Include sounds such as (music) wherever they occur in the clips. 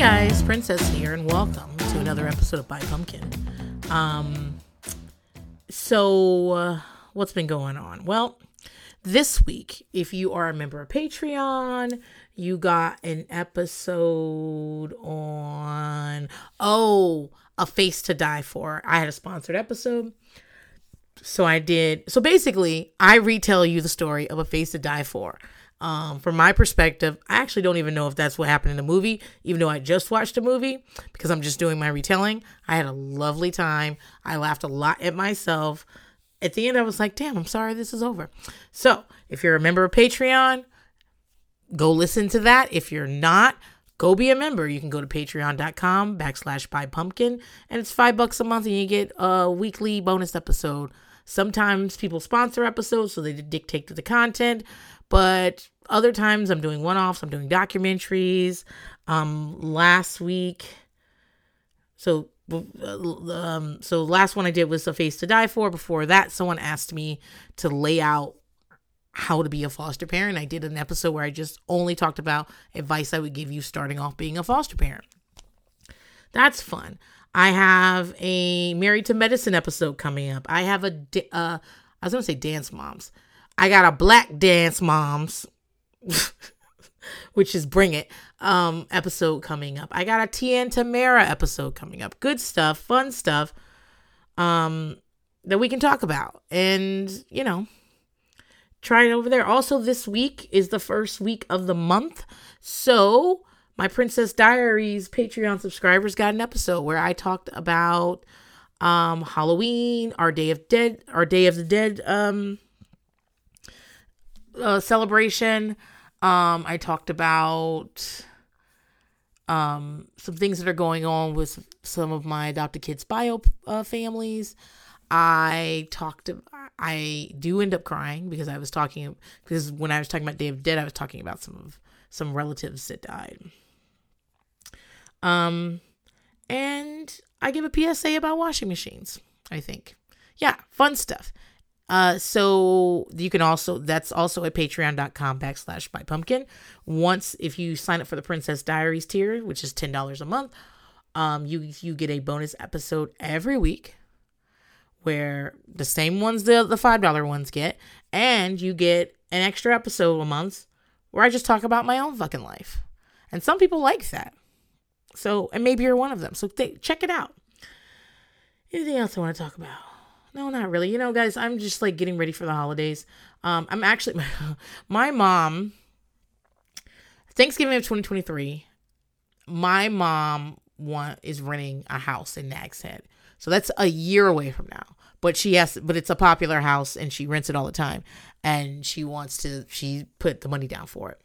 guys, Princess here, and welcome to another episode of By Pumpkin. Um, so uh, what's been going on? Well, this week, if you are a member of Patreon, you got an episode on oh, a face to die for. I had a sponsored episode. So I did. So basically, I retell you the story of a face to die for. Um, from my perspective, I actually don't even know if that's what happened in the movie, even though I just watched the movie because I'm just doing my retelling. I had a lovely time. I laughed a lot at myself. At the end, I was like, damn, I'm sorry this is over. So if you're a member of Patreon, go listen to that. If you're not, go be a member. You can go to patreon.com backslash buy pumpkin and it's five bucks a month and you get a weekly bonus episode. Sometimes people sponsor episodes so they dictate to the content, but other times I'm doing one offs, I'm doing documentaries. Um, last week, so um, so last one I did was a face to die for. Before that, someone asked me to lay out how to be a foster parent. I did an episode where I just only talked about advice I would give you starting off being a foster parent. That's fun. I have a married to medicine episode coming up. I have a uh, I was gonna say dance moms. I got a black dance moms, (laughs) which is bring it um episode coming up. I got a Tien Tamara episode coming up. Good stuff, fun stuff, um that we can talk about, and you know try it over there. Also, this week is the first week of the month. So, my Princess Diaries Patreon subscribers got an episode where I talked about um Halloween, our Day of Dead, our Day of the Dead um uh, celebration. Um I talked about um some things that are going on with some of my adopted kids bio uh, families. I talked I do end up crying because I was talking because when I was talking about Day of Dead, I was talking about some of some relatives that died. Um, and I give a PSA about washing machines. I think, yeah, fun stuff. Uh, so you can also that's also at patreon.com backslash buy pumpkin. Once if you sign up for the Princess Diaries tier, which is ten dollars a month, um, you you get a bonus episode every week where the same ones the the five dollar ones get, and you get an extra episode a month where I just talk about my own fucking life. And some people like that. So, and maybe you're one of them. So th- check it out. Anything else I want to talk about? No, not really. You know, guys, I'm just like getting ready for the holidays. Um, I'm actually (laughs) my mom. Thanksgiving of 2023. My mom want is renting a house in Nags Head. So that's a year away from now. But she has, but it's a popular house and she rents it all the time. And she wants to, she put the money down for it.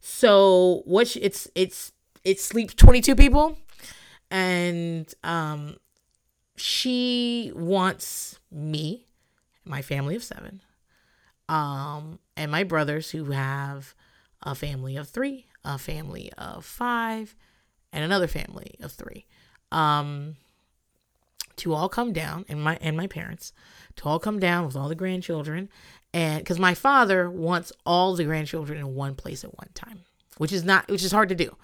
So what she, it's, it's, it sleeps 22 people. And, um, she wants me, my family of seven, um, and my brothers who have a family of three, a family of five, and another family of three. Um, to all come down and my and my parents to all come down with all the grandchildren and because my father wants all the grandchildren in one place at one time which is not which is hard to do.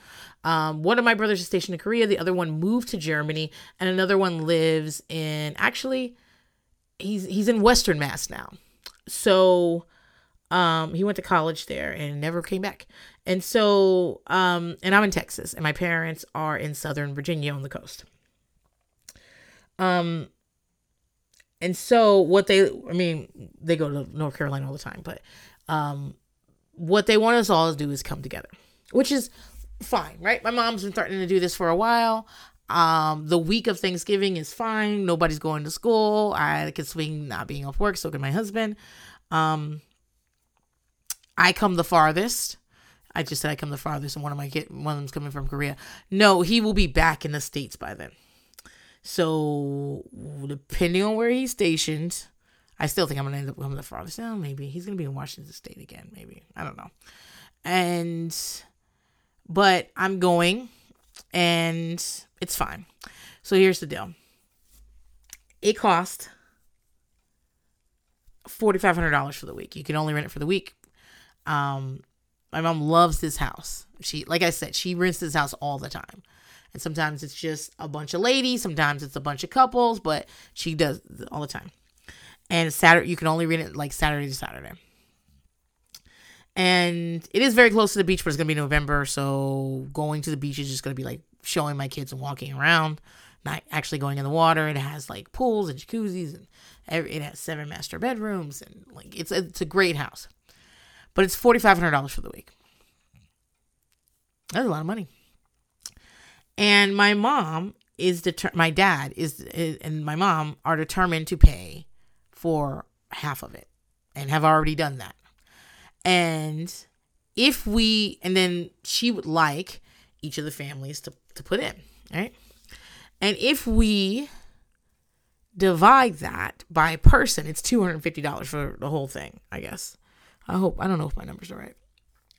Um, one of my brothers is stationed in korea. The other one moved to germany and another one lives in actually he's he's in western mass now. So um, he went to college there and never came back. And so um, and i'm in texas and my parents are in southern virginia on the coast. Um, and so what they, I mean, they go to North Carolina all the time, but um, what they want us all to do is come together, which is fine, right? My mom's been starting to do this for a while. Um, the week of Thanksgiving is fine. Nobody's going to school. I can swing not being off work. So can my husband. Um, I come the farthest. I just said I come the farthest, and one of my kid, one of them's coming from Korea. No, he will be back in the states by then. So depending on where he's stationed, I still think I'm gonna end up coming the farthest. Oh, maybe he's gonna be in Washington State again. Maybe I don't know. And but I'm going, and it's fine. So here's the deal. It cost forty five hundred dollars for the week. You can only rent it for the week. Um, my mom loves this house. She, like I said, she rents this house all the time. And sometimes it's just a bunch of ladies, sometimes it's a bunch of couples, but she does all the time. And Saturday, you can only rent it like Saturday to Saturday. And it is very close to the beach, but it's gonna be November, so going to the beach is just gonna be like showing my kids and walking around, not actually going in the water. It has like pools and jacuzzis, and every, it has seven master bedrooms, and like it's it's a great house. But it's forty five hundred dollars for the week. That's a lot of money. And my mom is deter- my dad is, is and my mom are determined to pay for half of it and have already done that. And if we and then she would like each of the families to, to put in, right? And if we divide that by person, it's $250 for the whole thing, I guess. I hope I don't know if my numbers are right.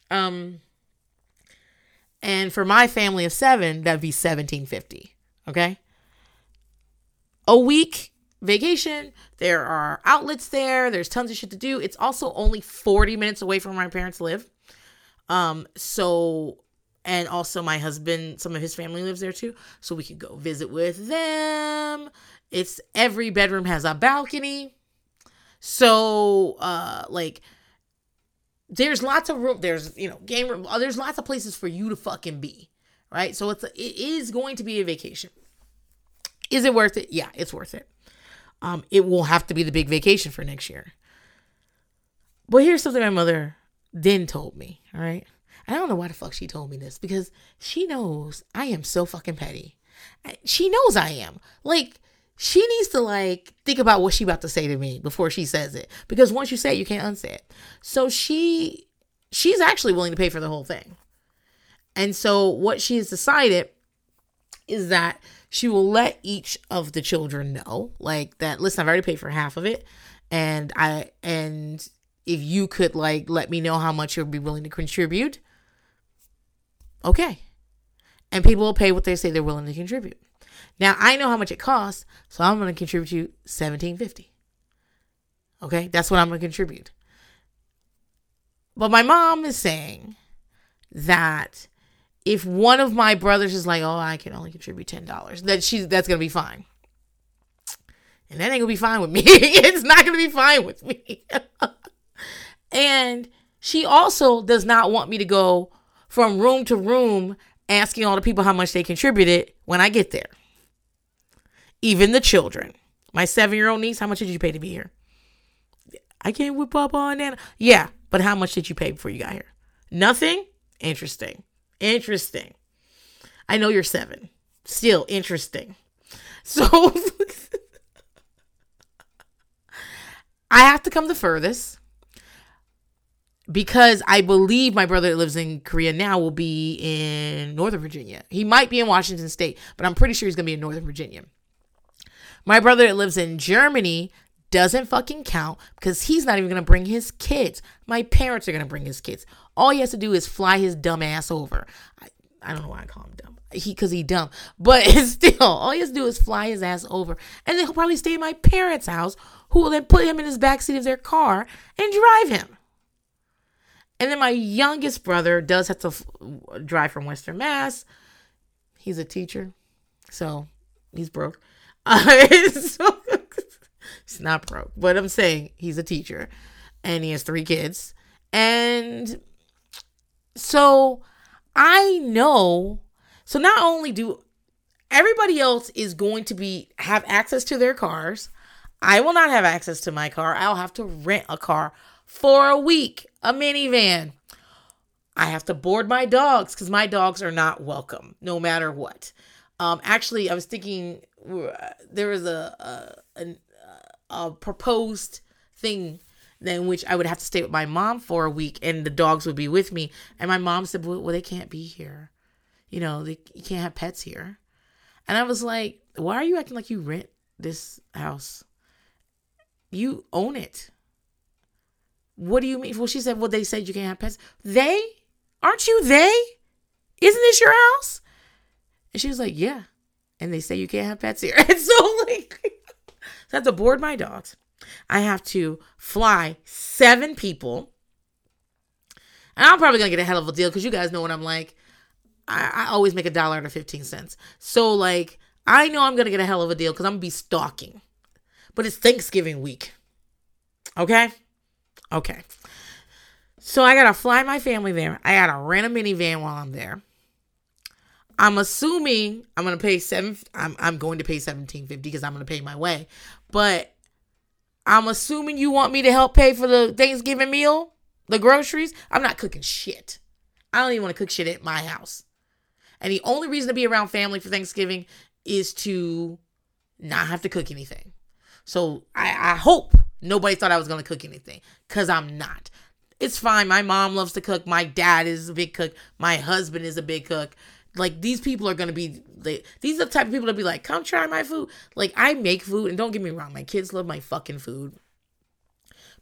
Um and for my family of 7, that'd be 1750, okay? A week vacation. There are outlets there. There's tons of shit to do. It's also only 40 minutes away from where my parents live. Um so and also my husband some of his family lives there too so we could go visit with them it's every bedroom has a balcony so uh like there's lots of room there's you know game room uh, there's lots of places for you to fucking be right so it's a, it is going to be a vacation is it worth it yeah it's worth it um it will have to be the big vacation for next year. But here's something my mother then told me all right? I don't know why the fuck she told me this because she knows I am so fucking petty. She knows I am. Like, she needs to like think about what she about to say to me before she says it. Because once you say it you can't unsay it. So she she's actually willing to pay for the whole thing. And so what she has decided is that she will let each of the children know like that listen i've already paid for half of it and i and if you could like let me know how much you'll be willing to contribute okay. And people will pay what they say they're willing to contribute. Now I know how much it costs, so I'm going to contribute you 1750. Okay? That's what I'm going to contribute. But my mom is saying that if one of my brothers is like, "Oh, I can only contribute $10," that she's that's to be fine. And that ain't to be fine with me. (laughs) it's not to be fine with me. (laughs) and she also does not want me to go from room to room asking all the people how much they contributed when I get there. Even the children. My seven year old niece, how much did you pay to be here? I came with Papa and Nana. Yeah, but how much did you pay before you got here? Nothing? Interesting. Interesting. I know you're seven. Still interesting. So (laughs) I have to come the furthest because I believe my brother that lives in Korea now will be in Northern Virginia. He might be in Washington State, but I'm pretty sure he's going to be in Northern Virginia. My brother that lives in Germany doesn't fucking count because he's not even to bring his kids. My parents are to bring his kids. All he has to do is fly his dumb ass over. I, I don't know why I call him dumb. He because he dumb, but (laughs) still, all he has to do is fly his ass over, and then he'll probably stay at my parents' house, who will then put him in his backseat of their car and drive him. And then my youngest brother does have to f- drive from Western Mass. He's a teacher, so he's broke. Uh, (laughs) so, he's not broke, but I'm saying he's a teacher, and he has three kids, and so I know. So not only do everybody else is going to be have access to their cars, I will not have access to my car. I'll have to rent a car for a week, a minivan. I have to board my dogs because my dogs are not welcome no matter what. Um, actually, I was thinking there was a, a, a, a proposed thing in which I would have to stay with my mom for a week and the dogs would be with me. And my mom said, well, well they can't be here. You know, they, you can't have pets here. And I was like, why are you acting like you rent this house? You own it. What do you mean? Well, she said, well, they said you can't have pets. They? Aren't you they? Isn't this your house? And she was like, yeah. And they say you can't have pets here. (laughs) And so, like, so I have to board my dogs. I have to fly seven people. And I'm probably to get a hell of a deal because you guys know what I'm like. I, I always make a dollar out of 15 cents. So, like, I know I'm to get a hell of a deal because I'm to be stalking. But it's Thanksgiving week. Okay? Okay. So I gotta fly my family there. I gotta rent a minivan while I'm there. I'm assuming I'm gonna pay seven. I'm I'm going to pay seventeen fifty because I'm gonna pay my way. But I'm assuming you want me to help pay for the Thanksgiving meal, the groceries. I'm not cooking shit. I don't even want to cook shit at my house. And the only reason to be around family for Thanksgiving is to not have to cook anything. So I, I hope nobody thought I was gonna cook anything because I'm not. It's fine. My mom loves to cook. My dad is a big cook. My husband is a big cook. Like these people are gonna be they, these are the type of people to be like, come try my food. Like I make food, and don't get me wrong, my kids love my fucking food.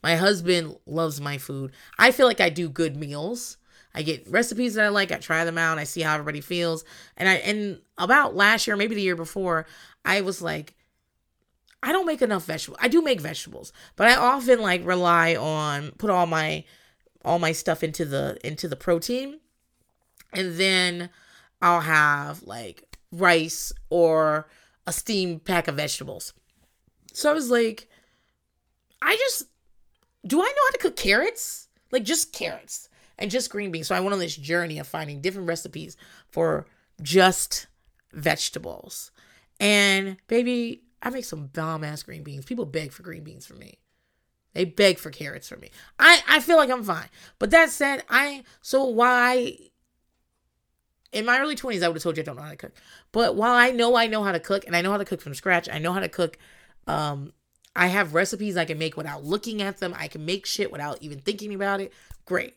My husband loves my food. I feel like I do good meals. I get recipes that I like. I try them out. I see how everybody feels. And I and about last year, maybe the year before, I was like, I don't make enough vegetables. I do make vegetables, but I often like rely on put all my all my stuff into the into the protein and then I'll have like rice or a steamed pack of vegetables. So I was like, I just do I know how to cook carrots? Like just carrots and just green beans. So I went on this journey of finding different recipes for just vegetables. And baby, I make some bomb ass green beans. People beg for green beans for me. They beg for carrots for me. I, I feel like I'm fine. But that said, I so why in my early 20s I would have told you I don't know how to cook. But while I know I know how to cook and I know how to cook from scratch, I know how to cook um I have recipes I can make without looking at them. I can make shit without even thinking about it. Great.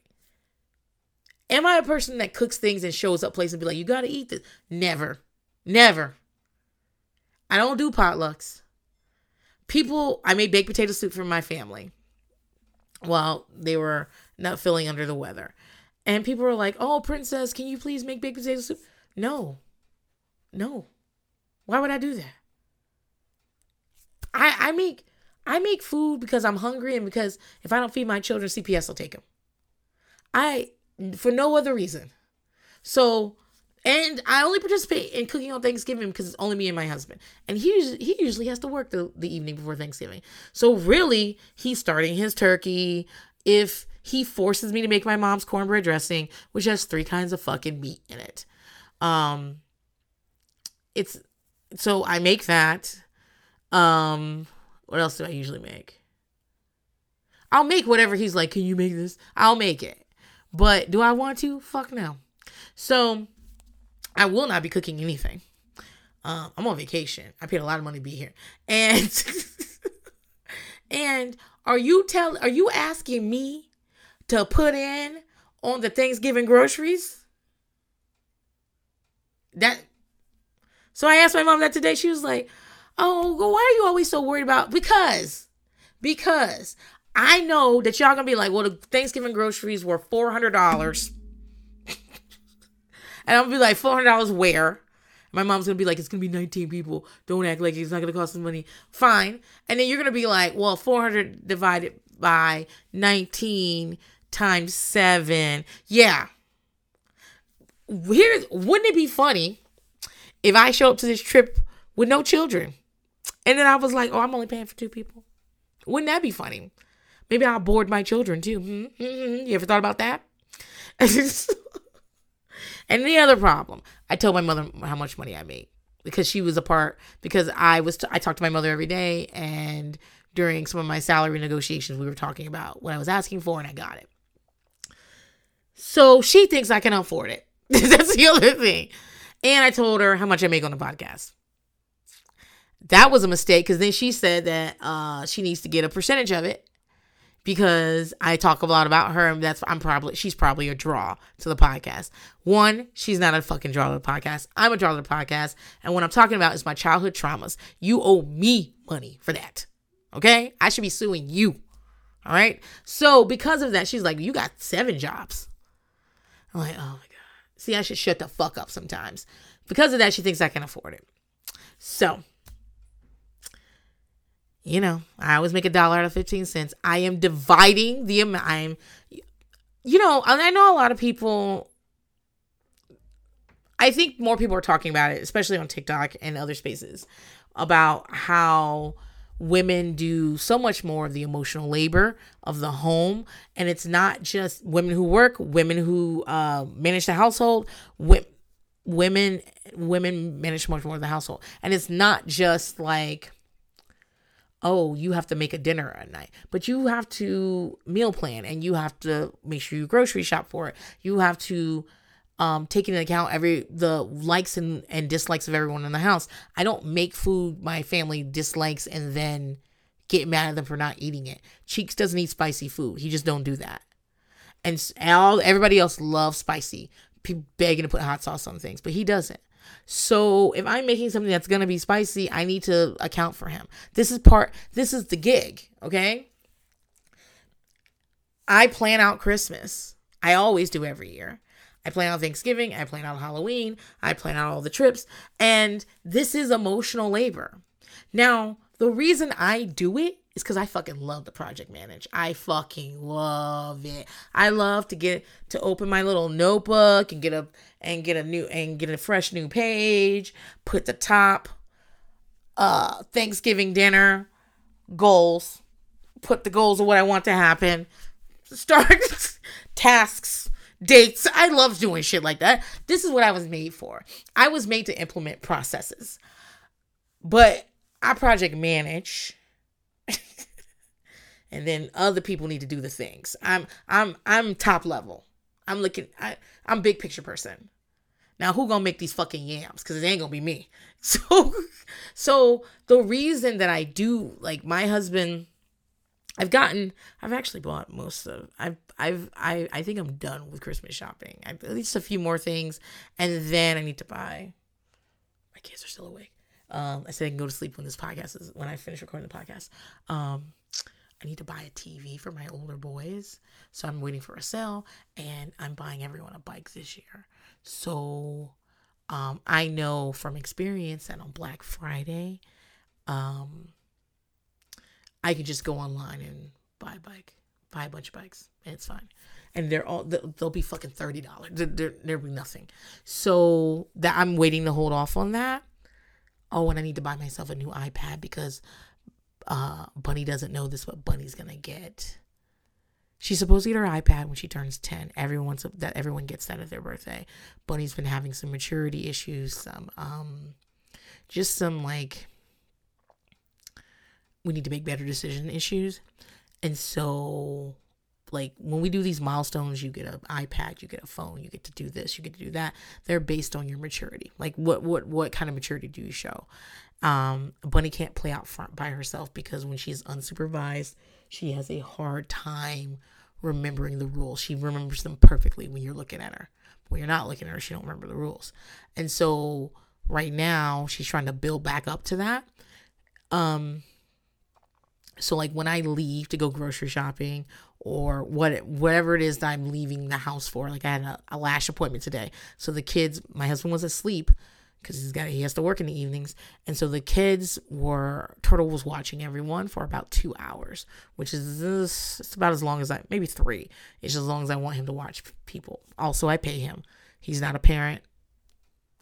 Am I a person that cooks things and shows up places and be like, you gotta eat this? Never. Never. I don't do potlucks people I made baked potato soup for my family while they were not feeling under the weather. And people were like, "Oh, princess, can you please make baked potato soup?" No. No. Why would I do that? I I make I make food because I'm hungry and because if I don't feed my children, CPS will take them. I for no other reason. So and I only participate in cooking on Thanksgiving because it's only me and my husband. And he usually, he usually has to work the, the evening before Thanksgiving. So really, he's starting his turkey. If he forces me to make my mom's cornbread dressing, which has three kinds of fucking meat in it. Um it's so I make that. Um what else do I usually make? I'll make whatever he's like, "Can you make this?" I'll make it. But do I want to? Fuck no. So I will not be cooking anything. Um, I'm on vacation. I paid a lot of money to be here. And (laughs) and are you tell are you asking me to put in on the Thanksgiving groceries? That so I asked my mom that today. She was like, "Oh, why are you always so worried about?" Because, because I know that y'all gonna be like, "Well, the Thanksgiving groceries were four hundred dollars." (laughs) And I'm gonna be like, four hundred dollars where? My mom's gonna be like, it's gonna be 19 people. Don't act like it's not gonna cost some money. Fine. And then you're gonna be like, well, 400 divided by 19 times seven. Yeah. Here's wouldn't it be funny if I show up to this trip with no children? And then I was like, oh, I'm only paying for two people. Wouldn't that be funny? Maybe I'll board my children too. Mm-hmm. You ever thought about that? (laughs) And the other problem, I told my mother how much money I made because she was a part because I was t- I talked to my mother every day and during some of my salary negotiations we were talking about what I was asking for and I got it. So she thinks I can afford it. (laughs) That's the other thing. And I told her how much I make on the podcast. That was a mistake because then she said that uh, she needs to get a percentage of it because I talk a lot about her and that's I'm probably she's probably a draw to the podcast. One, she's not a fucking draw to the podcast. I'm a draw to the podcast. And what I'm talking about is my childhood traumas. You owe me money for that. Okay? I should be suing you. All right? So because of that, she's like, You got seven jobs. I'm like, oh my God. See, I should shut the fuck up sometimes. Because of that, she thinks I can afford it. So you know, I always make a dollar out of 15 cents. I am dividing the amount. I'm, you know, I know a lot of people, I think more people are talking about it, especially on TikTok and other spaces, about how women do so much more of the emotional labor of the home. And it's not just women who work women who uh, manage the household. Women women manage much more of the household. And it's not just like oh you have to make a dinner at night but you have to meal plan and you have to make sure you grocery shop for it. You have to um, taking into account every the likes and, and dislikes of everyone in the house. I don't make food my family dislikes and then get mad at them for not eating it. Cheeks doesn't eat spicy food. He just don't do that. And all everybody else loves spicy. People begging to put hot sauce on things, but he doesn't. So if I'm making something that's gonna be spicy, I need to account for him. This is part. This is the gig. Okay. I plan out Christmas. I always do every year. I plan out Thanksgiving, I plan out Halloween, I plan out all the trips, and this is emotional labor. Now, the reason I do it is because I fucking love the project manage. I fucking love it. I love to get to open my little notebook and get a and get a new and get a fresh new page, put the top uh Thanksgiving dinner goals, put the goals of what I want to happen, (laughs) start tasks dates. I love doing shit like that. This is what I was made for. I was made to implement processes. But I project manage. (laughs) and then other people need to do the things. I'm I'm I'm top level. I'm looking I I'm big picture person. Now who gonna make these fucking yams? Cause it ain't gonna be me. (laughs) So so the reason that I do like my husband I've gotten I've actually bought most of I've I've I I think I'm done with Christmas shopping. I've at least a few more things and then I need to buy my kids are still awake. Um I said I can go to sleep when this podcast is when I finish recording the podcast. Um I need to buy a TV for my older boys. So I'm waiting for a sale and I'm buying everyone a bike this year. So um I know from experience that on Black Friday um I could just go online and buy a bike, buy a bunch of bikes, and it's fine. And they're all they'll be fucking thirty dollars. There there'll be nothing. So that I'm waiting to hold off on that. Oh, and I need to buy myself a new iPad because uh, Bunny doesn't know this, but Bunny's gonna get. She's supposed to get her iPad when she turns ten. Everyone's that everyone gets that at their birthday. Bunny's been having some maturity issues, some um, just some like we need to make better decision issues. And so like when we do these milestones, you get an iPad, you get a phone, you get to do this, you get to do that. They're based on your maturity. Like what what what kind of maturity do you show? Um, Bunny can't play out front by herself because when she's unsupervised, she has a hard time remembering the rules. She remembers them perfectly when you're looking at her. When you're not looking at her, she don't remember the rules. And so right now, she's trying to build back up to that. Um, so like when I leave to go grocery shopping or what whatever it is that I'm leaving the house for, like I had a, a lash appointment today. So the kids, my husband was asleep because he's got he has to work in the evenings, and so the kids were Turtle was watching everyone for about two hours, which is it's about as long as I maybe three. It's as long as I want him to watch people. Also, I pay him. He's not a parent.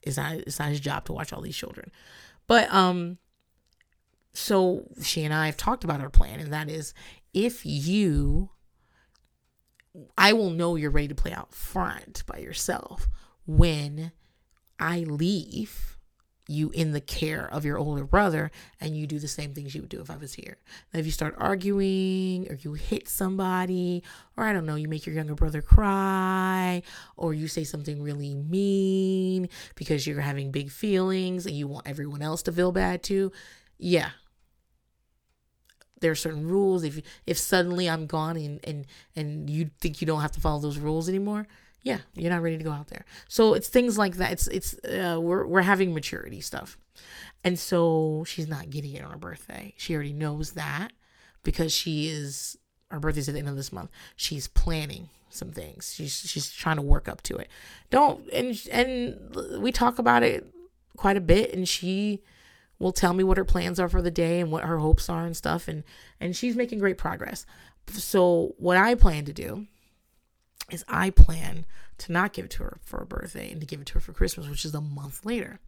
It's not it's not his job to watch all these children, but um so she and I have talked about our plan, and that is if you, I will know you're ready to play out front by yourself when I leave you in the care of your older brother and you do the same things you would do if I was here. Now, if you start arguing or you hit somebody, or I don't know, you make your younger brother cry, or you say something really mean because you're having big feelings and you want everyone else to feel bad too, yeah, there are certain rules. If if suddenly I'm gone and and and you think you don't have to follow those rules anymore, yeah, you're not ready to go out there. So it's things like that. It's it's uh, we're we're having maturity stuff, and so she's not getting it on her birthday. She already knows that because she is her birthday's at the end of this month. She's planning some things. She's she's trying to work up to it. Don't and and we talk about it quite a bit, and she will tell me what her plans are for the day and what her hopes are and stuff and and she's making great progress. So what I plan to do is I plan to not give it to her for her birthday and to give it to her for Christmas, which is a month later.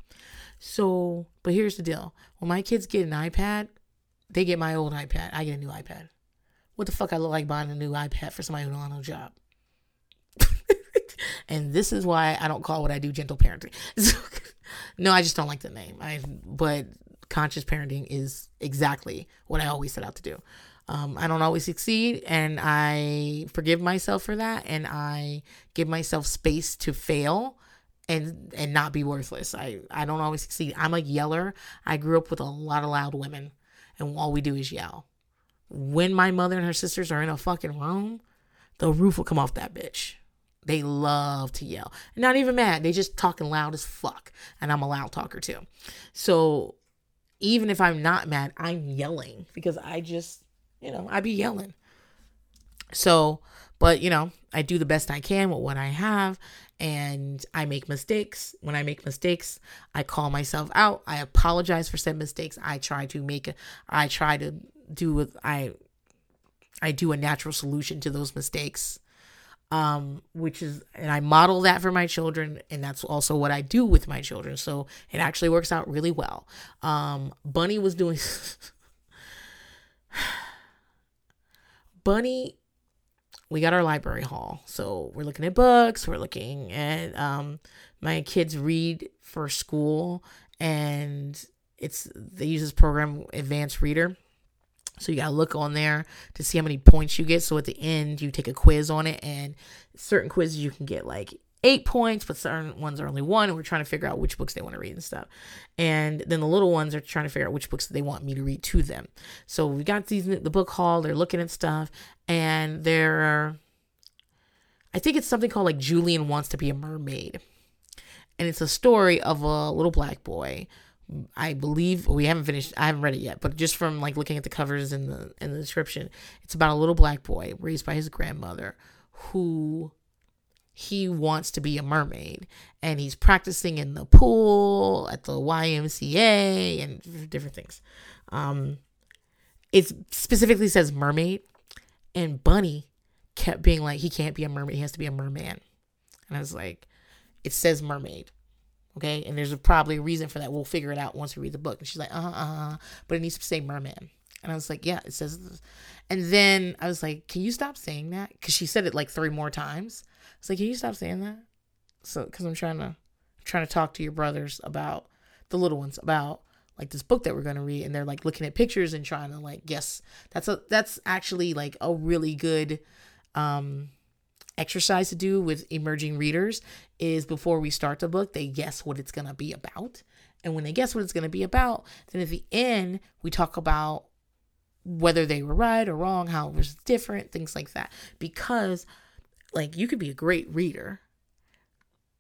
So, but here's the deal: when my kids get an iPad, they get my old iPad. I get a new iPad. What the fuck? I look like buying a new iPad for somebody who don't have no job. (laughs) and this is why I don't call what I do gentle parenting. (laughs) no, I just don't like the name. I but conscious parenting is exactly what I always set out to do. Um, I don't always succeed, and I forgive myself for that, and I give myself space to fail and and not be worthless. I I don't always succeed. I'm a yeller. I grew up with a lot of loud women, and all we do is yell. When my mother and her sisters are in a fucking room, the roof will come off that bitch. They love to yell. Not even mad. They just talking loud as fuck. And I'm a loud talker too. So even if I'm not mad, I'm yelling because I just, you know, I be yelling. So, but you know, I do the best I can with what I have and I make mistakes. When I make mistakes, I call myself out. I apologize for said mistakes. I try to make a, I try to do with I I do a natural solution to those mistakes um, which is, and I model that for my children, and that's also what I do with my children. So it actually works out really well. Um, Bunny was doing, (sighs) Bunny, we got our library haul. so we're looking at books, we're looking at, um, my kids read for school, and it's they use this program, Advanced Reader so you gotta look on there to see how many points you get. So at the end, you take a quiz on it, and certain quizzes you can get like eight points, but certain ones are only one. And we're trying to figure out which books they want to read and stuff. And then the little ones are trying to figure out which books they want me to read to them. So we got these the book hall. They're looking at stuff, and they're I think it's something called like Julian wants to be a mermaid, and it's a story of a little black boy I believe we haven't finished. I haven't read it yet, but just from like looking at the covers and the in the description, it's about a little black boy raised by his grandmother who he wants to be a mermaid and he's practicing in the pool at the YMCA and different things. Um, it specifically says mermaid, and Bunny kept being like, he can't be a mermaid, he has to be a merman. And I was like, it says mermaid. Okay. And there's a, probably a reason for that. We'll figure it out once we read the book. And she's like, uh huh, uh-huh. But it needs to say merman. And I was like, yeah, it says this. And then I was like, can you stop saying that? Because she said it like three more times. I was like, can you stop saying that? So, because I'm trying to, trying to talk to your brothers about the little ones about like this book that we're going to read and they're like looking at pictures and trying to like guess that's a that's actually like a really good um exercise to do with emerging readers is before we start the book, they guess what it's going to be about. And when they guess what it's going to be about, then at the end, we talk about whether they were right or wrong, how it was different, things like that. Because, like, you could be a great reader.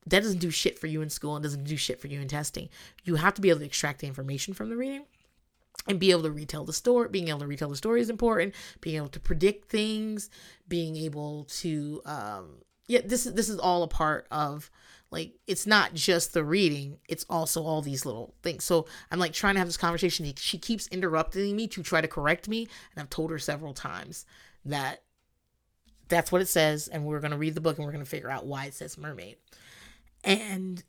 That doesn't do shit for you in school and doesn't do shit for you in testing. You have to be able to extract the information from the reading and be able to retell the story being able to retell the story is important being able to predict things being able to um yeah this is this is all a part of like it's not just the reading it's also all these little things. So i'm like trying to have this conversation. She keeps interrupting me to try to correct me and i've told her several times that that's what it says and we're going to read the book and we're going to figure out why it says mermaid. And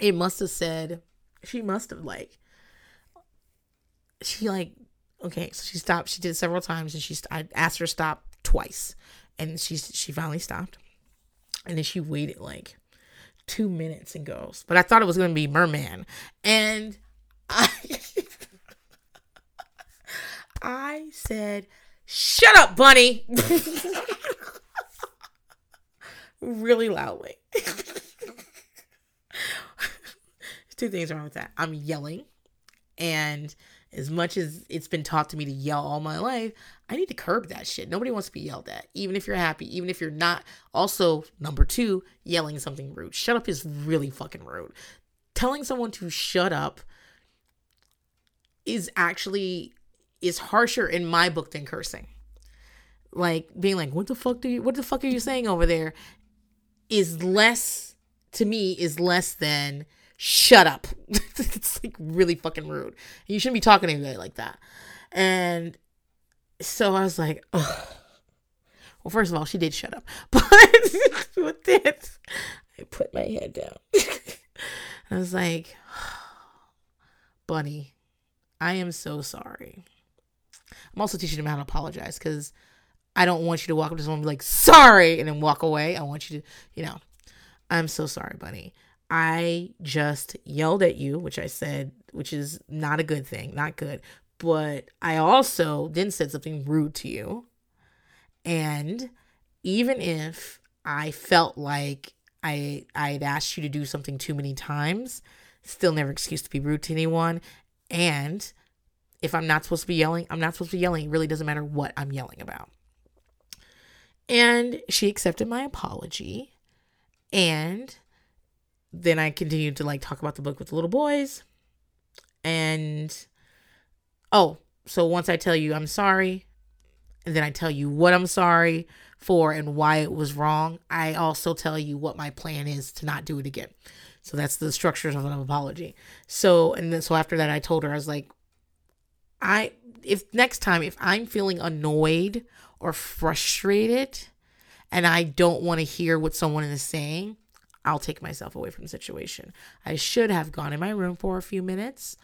it must have said she must have like she like okay, so she stopped. She did several times, and she I asked her to stop twice, and she she finally stopped, and then she waited like two minutes and goes, but I thought it was gonna be Merman, and I (laughs) I said, "Shut up, Bunny," (laughs) really loudly. (laughs) Two things wrong with that. I'm yelling, and as much as it's been taught to me to yell all my life, I need to curb that shit. Nobody wants to be yelled at, even if you're happy, even if you're not. Also, number two, yelling something rude. Shut up is really fucking rude. Telling someone to shut up is actually is harsher in my book than cursing. Like being like, "What the fuck do you? What the fuck are you saying over there?" Is less to me is less than shut up. (laughs) it's like really fucking rude. You shouldn't be talking to anybody like that. And so I was like, Ugh. Well, first of all, she did shut up. (laughs) But with this, I put my head down. (laughs) I was like, (sighs) Bunny, I am so sorry. I'm also teaching him how to apologize because I don't want you to walk up to someone and be like, sorry, and then walk away. I want you to, you know, I'm so sorry, Bunny. I just yelled at you, which I said, which is not a good thing, not good. But I also then said something rude to you. And even if I felt like I I had asked you to do something too many times, still never excuse to be rude to anyone. And if I'm not supposed to be yelling, I'm not supposed to be yelling. It really doesn't matter what I'm yelling about. And she accepted my apology. And then I continued to like talk about the book with the little boys. And oh, so once I tell you I'm sorry, and then I tell you what I'm sorry for and why it was wrong, I also tell you what my plan is to not do it again. So that's the structure of an apology. So and then so after that I told her I was like I if next time if I'm feeling annoyed or frustrated and I don't want to hear what someone is saying, I'll take myself away from the situation. I should have gone in my room for a few minutes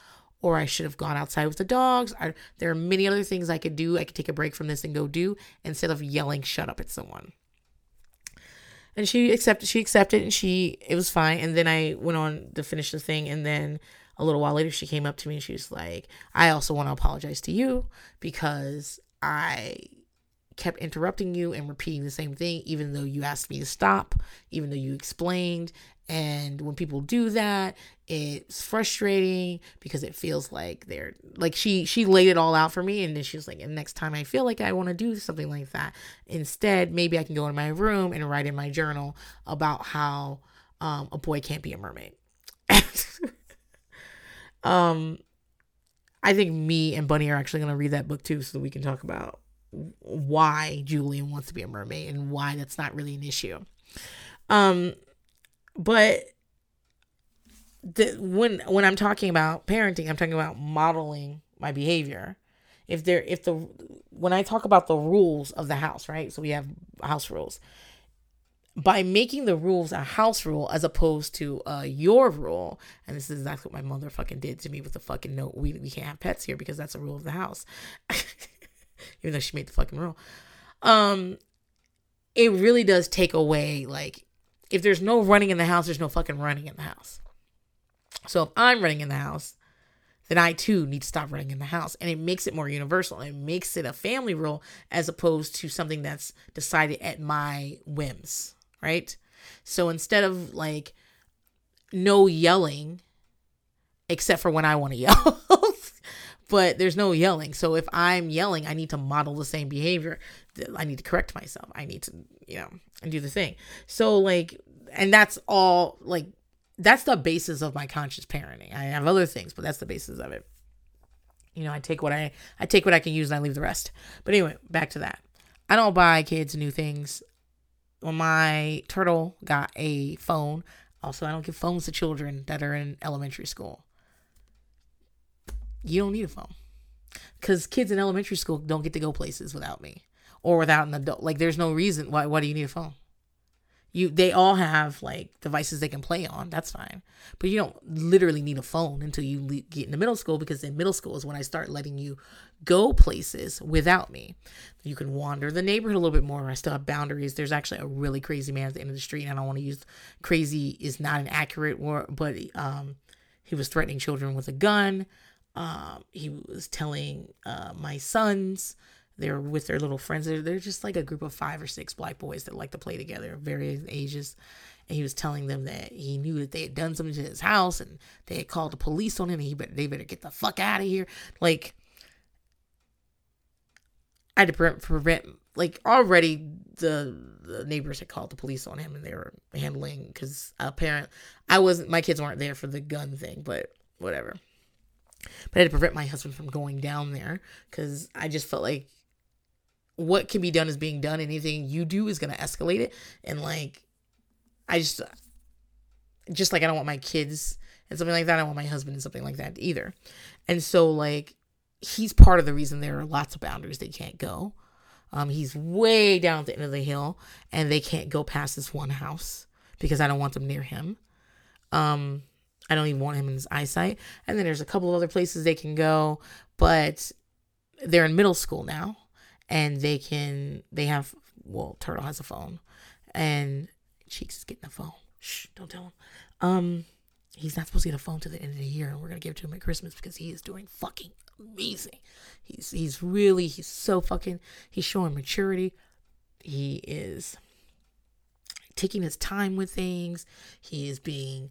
or I should have gone outside with the dogs. I, there are many other things I could do. I could take a break from this and go do instead of yelling shut up at someone. And she accepted she accepted and she it was fine and then I went on to finish the thing and then a little while later she came up to me and she was like, "I also want to apologize to you because I kept interrupting you and repeating the same thing, even though you asked me to stop, even though you explained. And when people do that, it's frustrating because it feels like they're like she she laid it all out for me, and then she was like, and next time I feel like I want to do something like that, instead maybe I can go in my room and write in my journal about how um, a boy can't be a mermaid. (laughs) um, I think me and Bunny are actually gonna read that book too, so that we can talk about why Julian wants to be a mermaid and why that's not really an issue. Um, but the, when when I'm talking about parenting, I'm talking about modeling my behavior. If there, if the when I talk about the rules of the house, right? So we have house rules. By making the rules a house rule as opposed to uh, your rule, and this is exactly what my mother fucking did to me with the fucking note. We we can't have pets here because that's a rule of the house. (laughs) even though she made the fucking rule. Um, it really does take away like if there's no running in the house, there's no fucking running in the house. So if I'm running in the house, then I too need to stop running in the house. And it makes it more universal. It makes it a family rule as opposed to something that's decided at my whims, right? So instead of like no yelling, except for when I want to (laughs) yell, but there's no yelling. So if I'm yelling, I need to model the same behavior. I need to correct myself. I need to, you know, and do the thing. So like, and that's all like, that's the basis of my conscious parenting. I have other things, but that's the basis of it. You know, I take what I I take what I can use and I leave the rest. But anyway, back to that. I don't buy kids new things. When my turtle got a phone, also I don't give phones to children that are in elementary school you don't need a phone. Because kids in elementary school don't get to go places without me or without an adult. Like there's no reason why why do you need a phone? You they all have like devices they can play on. That's fine. But you don't literally need a phone until you get into middle school because in middle school is when i start letting you go places without me. You can wander the neighborhood a little bit more. I still have boundaries. There's actually a really crazy man at the end of the street and i don't want to use crazy is not an accurate word but um he was threatening children with a gun um, he was telling uh, my sons, they're with their little friends. They're, they're just like a group of five or six black boys that like to play together, various ages. And he was telling them that he knew that they had done something to his house and they had called the police on him. And he better, they better get the fuck out of here. Like, I had to prevent, prevent like already the, the neighbors had called the police on him and they were handling because apparently I wasn't my kids weren't there for the gun thing, but whatever. But I had to prevent my husband from going down there because I just felt like what can be done is being done. Anything you do is going to escalate it. And like, I just, just like I don't want my kids and something like that. I don't want my husband and something like that either. And so, like, he's part of the reason there are lots of boundaries they can't go. Um, he's way down at the end of the hill, and they can't go past this one house because I don't want them near him. Um, I don't even want him in his eyesight. And then there's a couple of other places they can go, but they're in middle school now, and they can they have well, Turtle has a phone, and Cheeks is getting a phone. Shh, don't tell him. Um, he's not supposed to get a phone to the end of the year, and we're gonna give it to him at Christmas because he is doing fucking amazing. He's he's really he's so fucking he's showing maturity. He is taking his time with things. He is being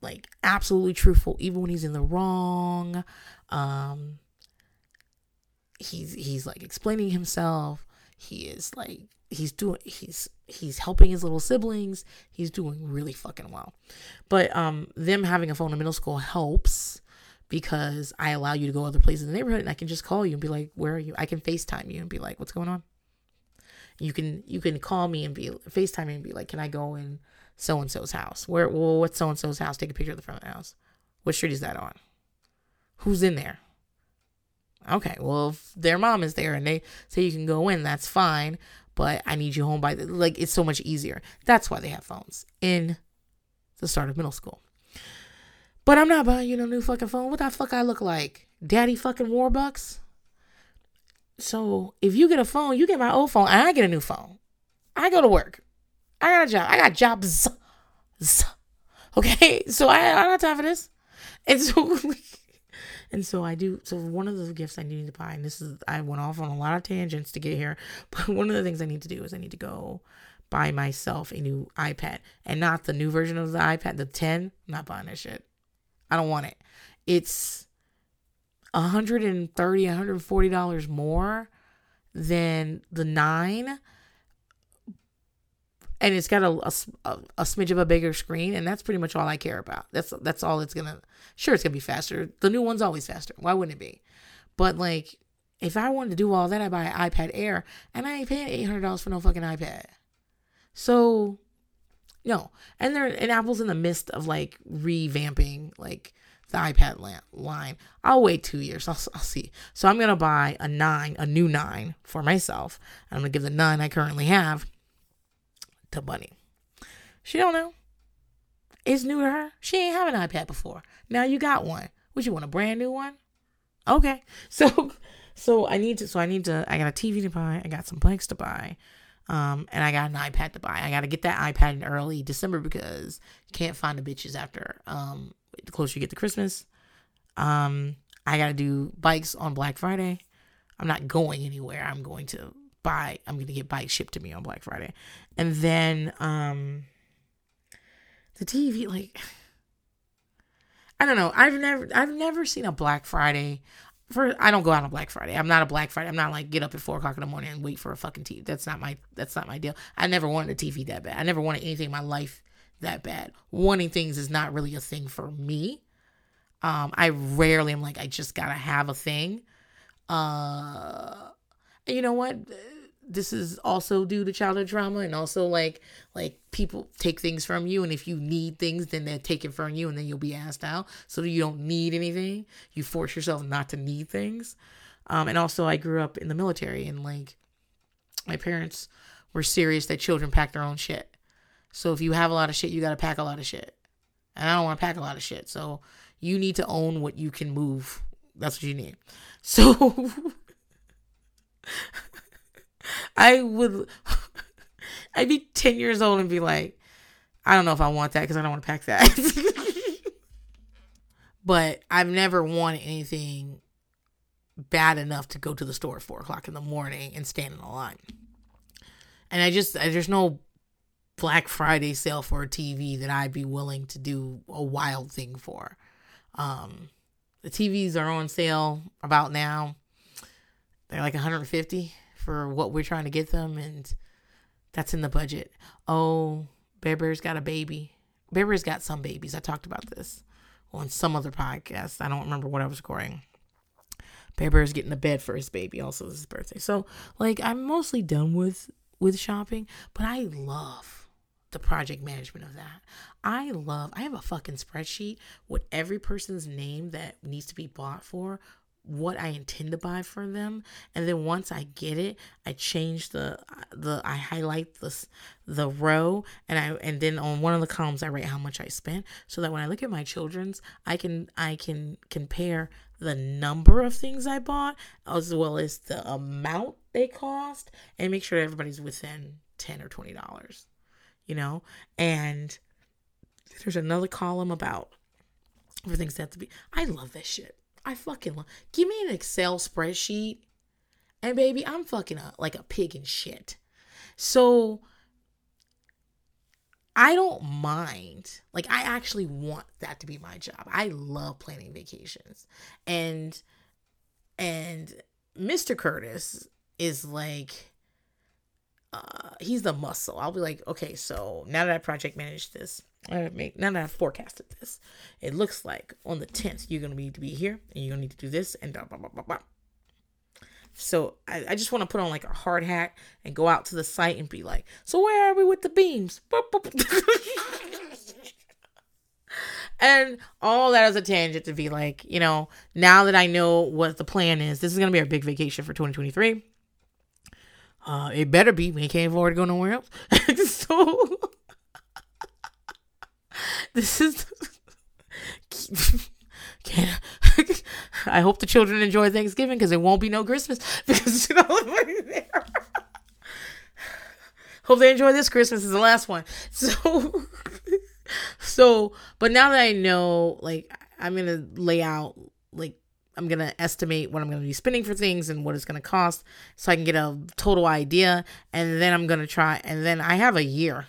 like absolutely truthful even when he's in the wrong. Um he's he's like explaining himself. He is like he's doing he's he's helping his little siblings. He's doing really fucking well. But um them having a phone in middle school helps because I allow you to go other places in the neighborhood and I can just call you and be like, "Where are you?" I can FaceTime you and be like, "What's going on?" You can you can call me and be FaceTime me and be like, "Can I go in so and so's house? Where well, what's so and so's house? Take a picture of the front of the house. What street is that on? Who's in there?" Okay, well, if their mom is there and they say you can go in, that's fine. But I need you home by the like. It's so much easier. That's why they have phones in the start of middle school. But I'm not buying you no new fucking phone. What the fuck I look like? Daddy fucking Warbucks? So if you get a phone, you get my old phone, and I get a new phone. I go to work. I got a job. I got jobs. Okay, (laughs) so I, I don't have time for this. And so (laughs) and so I do so one of the gifts I need to buy, and this is I went off on a lot of tangents to get here, (laughs) but one of the things I need to do is I need to go buy myself a new iPad. And not the new version of the iPad, the 10. I'm not buying that shit. I don't want it. It's 130 $140 more than the 9 and it's got a, a, a, smidge of a bigger screen and that's pretty much all i care about that's that's all it's gonna sure it's gonna be faster the new one's always faster why wouldn't it be but like if i wanted to do all that i buy an ipad air and i ain't paying $800 for no fucking ipad so no and they're and apple's in the midst of like revamping like the iPad line. I'll wait two years. (laughs) I'll, I'll see. So I'm gonna buy a nine, a new nine for myself. I'm gonna give the nine I currently have to Bunny. She don't know. It's new to her. She ain't have an iPad before. Now you got one. Would you want a brand new one? Okay. (laughs) So so I need to so I need to I got a TV to buy. I got some bikes to buy. Um, and I got an iPad to buy. I got to get that iPad in early December because you can't find the bitches after um the closer you get to Christmas. Um, I got to do bikes on Black Friday. I'm not going anywhere. I'm going to buy, I'm going to get bikes shipped to me on Black Friday. And then, um, the TV, like, I don't know. I've never, I've never seen a Black Friday. For I don't go out on Black Friday. I'm not a Black Friday. I'm not like get up at four o'clock in the morning and wait for a fucking TV. That's not my. That's not my deal. I never wanted a TV that bad. I never wanted anything in my life that bad. Wanting things is not really a thing for me. Um, I rarely am like, I just gotta have a thing. Uh, you know what? This is also due to childhood trauma, and also like like people take things from you, and if you need things, then they take it from you, and then you'll be asked out. So you don't need anything. You force yourself not to need things. Um, and also I grew up in the military, and like my parents were serious that children pack their own shit. So if you have a lot of shit, you got to pack a lot of shit. And I don't want to pack a lot of shit. So you need to own what you can move. That's what you need. So (laughs) I would (laughs) I'd be 10 years old and be like, I don't know if I want that because I don't want to pack that. (laughs) but I've never wanted anything bad enough to go to the store at four o'clock in the morning and stand in a line. And I just, I, there's no Black Friday sale for a TV that I'd be willing to do a wild thing for. Um, the TVs are on sale about now. They're like 150 for what we're trying to get them, and that's in the budget. Oh, Bear Bear's got a baby. Bear Bear's got some babies. I talked about this on some other podcast. I don't remember what I was recording. Bear Bear's getting a bed for his baby. Also, this his birthday. So, like, I'm mostly done with with shopping, but I love the project management of that. I love, I have a fucking spreadsheet with every person's name that needs to be bought for what I intend to buy for them, and then once I get it, I change the the I highlight the the row, and I and then on one of the columns I write how much I spent, so that when I look at my children's, I can I can compare the number of things I bought as well as the amount they cost, and make sure everybody's within ten or twenty dollars, you know, and there's another column about for things that have to be. I love this shit. I fucking love. Give me an Excel spreadsheet, and baby, I'm fucking a, like a pig in shit. So I don't mind. Like I actually want that to be my job. I love planning vacations, and and Mr. Curtis is like uh he's the muscle. I'll be like, okay, so now that I project managed this, now that I forecasted this, it looks like on the tenth you're gonna need to be here and you're gonna need to do this and blah blah blah blah blah. So I, I just want to put on like a hard hat and go out to the site and be like, so where are we with the beams? (laughs) and all that as a tangent to be like, you know, now that I know what the plan is, this is gonna be our big vacation for 2023. Uh, it better be. We can't afford to go nowhere else. (laughs) so (laughs) this is. (laughs) Can't, I hope the children enjoy Thanksgiving because it won't be no Christmas because you know there. hope they enjoy this Christmas is the last one. So, so, but now that I know, like, I'm gonna lay out, like, I'm gonna estimate what I'm gonna be spending for things and what it's gonna cost, so I can get a total idea, and then I'm gonna try, and then I have a year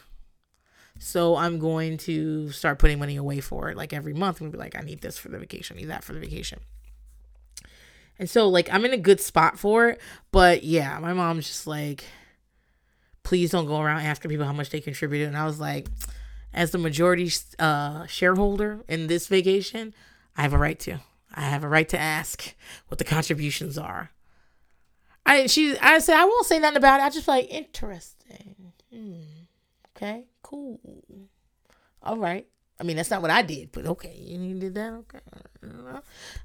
so I'm going to start putting money away for it. Like every month, I'm gonna be like, I need this for the vacation, I need that for the vacation. And so like I'm in a good spot for it. But yeah, my mom's just like, please don't go around asking people how much they contributed. And I was like, as the majority uh, shareholder in this vacation, I have a right to. I have a right to ask what the contributions are. I she I said I won't say nothing about it. I just like interesting. Hmm. Okay cool. All right. I mean, that's not what I did, but okay, you did that. Okay,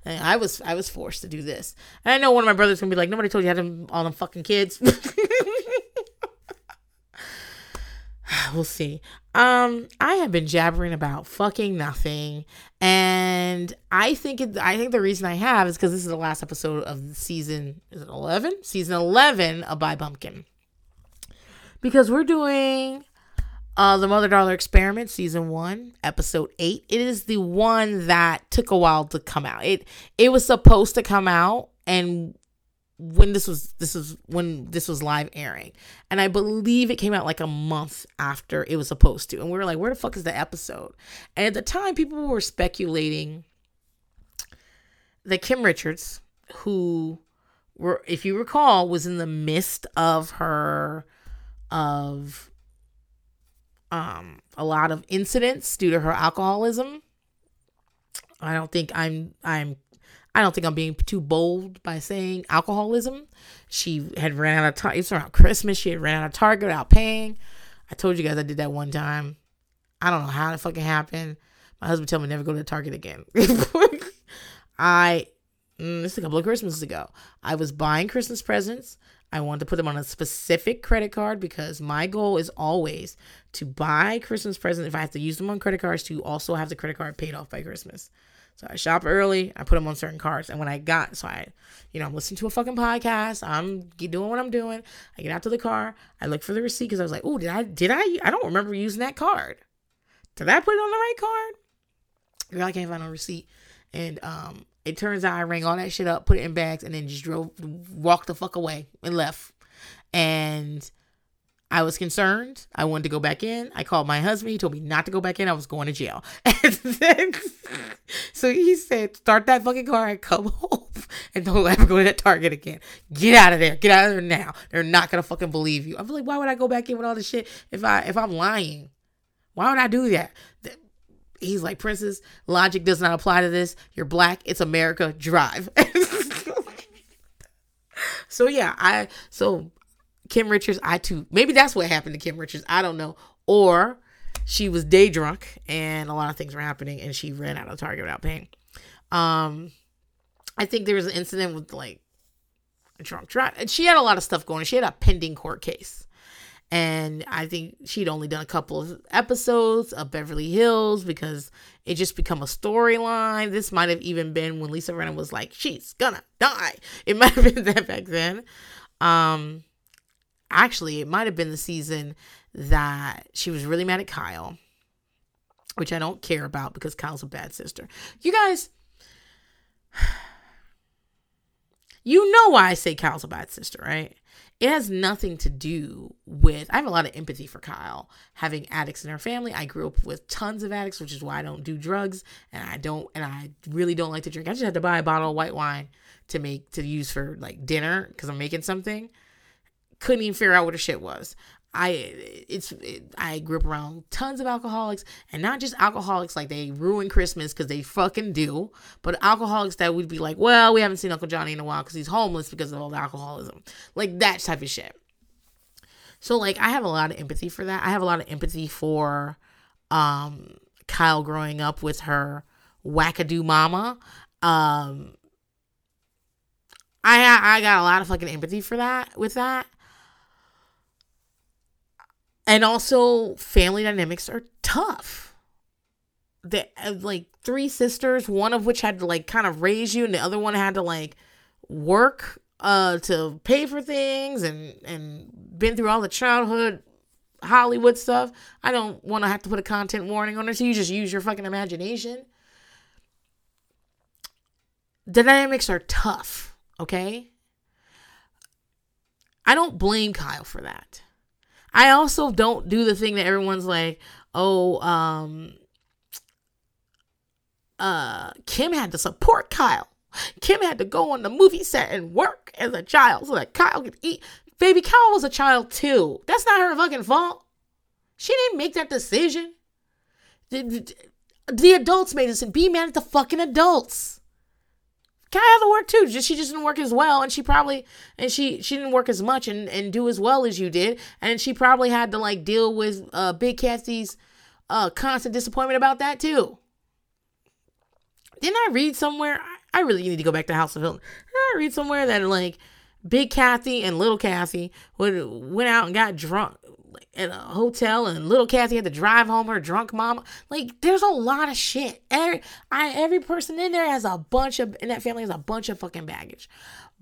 and I was I was forced to do this, and I know one of my brothers gonna be like, nobody told you how to all them fucking kids. (laughs) (sighs) we'll see. Um, I have been jabbering about fucking nothing, and I think it, I think the reason I have is because this is the last episode of the season. Is it eleven? Season eleven of Buy Pumpkin. Because we're doing uh, the Mother Daughter Experiment, season one, episode eight. It is the one that took a while to come out. It it was supposed to come out, and when this was this was when this was live airing, and I believe it came out like a month after it was supposed to, and we were like, where the fuck is the episode? And at the time, people were speculating that Kim Richards, who were, if you recall, was in the midst of her of um, a lot of incidents due to her alcoholism. I don't think I'm I'm I don't think I'm being too bold by saying alcoholism. She had ran out of time. It's around Christmas. She had ran out of Target without paying. I told you guys I did that one time. I don't know how it fucking happened. My husband told me never go to Target again. (laughs) I mm, this is a couple of Christmases ago. I was buying Christmas presents. I wanted to put them on a specific credit card because my goal is always to buy Christmas presents. If I have to use them on credit cards, to also have the credit card paid off by Christmas. So I shop early. I put them on certain cards. And when I got, so I, you know, I'm listening to a fucking podcast. I'm doing what I'm doing. I get out to the car. I look for the receipt because I was like, oh, did I, did I, I don't remember using that card. Did I put it on the right card? Girl, I can't find no receipt. And um, it turns out I rang all that shit up, put it in bags, and then just drove, walked the fuck away and left. And I was concerned. I wanted to go back in. I called my husband. He told me not to go back in. I was going to jail. (laughs) Then, (laughs) so he said, start that fucking car and come (laughs) home and don't ever go to that Target again. Get out of there. Get out of there now. They're not gonna fucking believe you. I'm like, why would I go back in with all this shit if I if I'm lying? Why would I do that? he's like, Princess, logic does not apply to this. You're black. It's America. Drive. so yeah, I so Kim Richards, I too maybe that's what happened to Kim Richards. I don't know. Or she was day drunk and a lot of things were happening and she ran out of Target without paying. Um I think there was an incident with like a drunk. And she had a lot of stuff going. She had a pending court case. And I think she'd only done a couple of episodes of Beverly Hills because it just become a storyline. This might have even been when Lisa Rinna was like, she's gonna die. It (laughs) might have been that back then. Um actually it might have been the season that she was really mad at Kyle, which I don't care about because Kyle's a bad sister. You guys (sighs) you know why I say Kyle's a bad sister, right? It has nothing to do with. I have a lot of empathy for Kyle having addicts in her family. I grew up with tons of addicts, which is why I don't do drugs and I don't, and I really don't like to drink. I just had to buy a bottle of white wine to make to use for like dinner because I'm making something. Couldn't even figure out what the shit was. I it's it, I grew up around tons of alcoholics and not just alcoholics like they ruin Christmas because they fucking do, but alcoholics that would be like, well, we haven't seen Uncle Johnny in a while because he's homeless because of all the alcoholism, like that type of shit. So like I have a lot of empathy for that. I have a lot of empathy for um Kyle growing up with her wackadoo mama. Um I I got a lot of fucking empathy for that with that and also family dynamics are tough. They uh, like three sisters one of which had to like kind of raise you and the other one had to like work uh to pay for things and and been through all the childhood hollywood stuff. I don't want to have to put a content warning on it so you just use your fucking imagination. Dynamics are tough okay? I don't blame kyle for that I also don't do the thing that everyone's like, oh, um, uh, Kim had to support Kyle. Kim had to go on the movie set and work as a child so that Kyle could eat. Baby, Kyle was a child too. That's not her fucking fault. She didn't make that decision. The, the adults made this and Be mad at the fucking adults. Kyle had to work too. Just she just didn't work as well, and she probably and she she didn't work as much and and do as well as you did, and she probably had to like deal with uh Big Kathy's uh constant disappointment about that too. Didn't I read somewhere? I really need to go back to House of Hilton. I read somewhere that like Big Kathy and Little Kathy would went out and got drunk at a hotel and little Kathy had to drive home her drunk mom. Like there's a lot of shit. Every I every person in there has a bunch of in that family has a bunch of fucking baggage.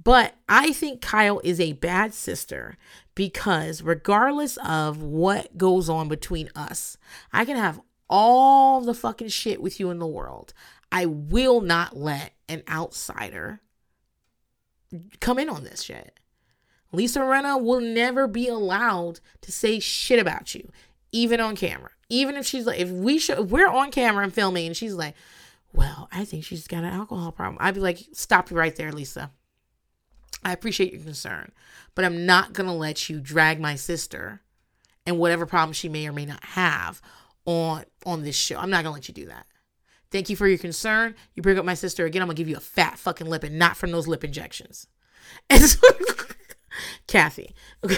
But I think Kyle is a bad sister because regardless of what goes on between us, I can have all the fucking shit with you in the world. I will not let an outsider come in on this shit. Lisa Rinna will never be allowed to say shit about you, even on camera. Even if she's like, if we show, if we're on camera and filming, and she's like, "Well, I think she's got an alcohol problem," I'd be like, "Stop you right there, Lisa. I appreciate your concern, but I'm not gonna let you drag my sister and whatever problem she may or may not have on on this show. I'm not gonna let you do that." Thank you for your concern. You bring up my sister again, I'm gonna give you a fat fucking lip and not from those lip injections. (laughs) And so (laughs) Kathy. (laughs)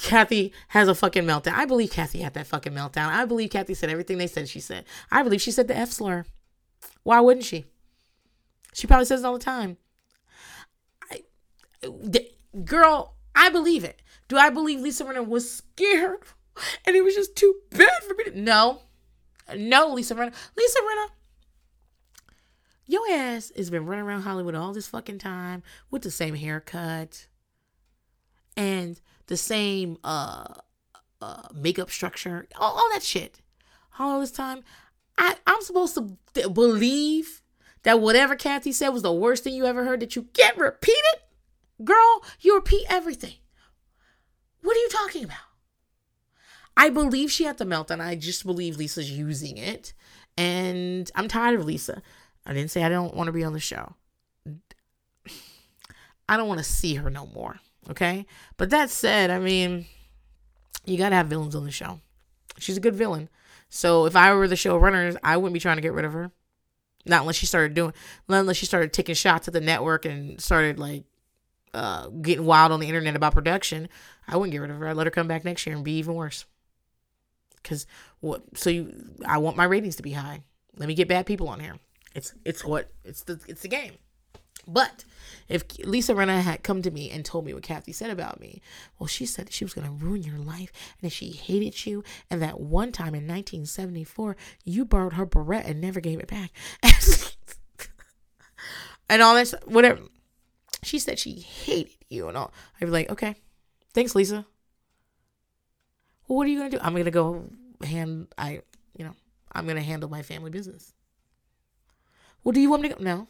Kathy has a fucking meltdown. I believe Kathy had that fucking meltdown. I believe Kathy said everything they said she said. I believe she said the F slur. Why wouldn't she? She probably says it all the time. I, the, girl, I believe it. Do I believe Lisa Rinna was scared (laughs) and it was just too bad for me to. No. No, Lisa Rinna. Lisa Rinna. Your ass has been running around Hollywood all this fucking time with the same haircut and the same uh, uh makeup structure, all, all that shit. All this time, I I'm supposed to th- believe that whatever Kathy said was the worst thing you ever heard that you can't repeat it, girl. You repeat everything. What are you talking about? I believe she had the meltdown. I just believe Lisa's using it, and I'm tired of Lisa. I didn't say I don't want to be on the show. I don't want to see her no more. Okay. But that said, I mean, you got to have villains on the show. She's a good villain. So if I were the showrunners, I wouldn't be trying to get rid of her. Not unless she started doing, not unless she started taking shots at the network and started like uh, getting wild on the internet about production. I wouldn't get rid of her. I'd let her come back next year and be even worse. Cause what? So you, I want my ratings to be high. Let me get bad people on here. It's it's what it's the it's the game. But if Lisa Rinna had come to me and told me what Kathy said about me, well, she said she was going to ruin your life and that she hated you, and that one time in 1974 you borrowed her beret and never gave it back, (laughs) and all this whatever. She said she hated you and all. I'd be like, okay, thanks, Lisa. What are you gonna do? I'm gonna go hand I, you know, I'm gonna handle my family business. Well, do you want me to go? No.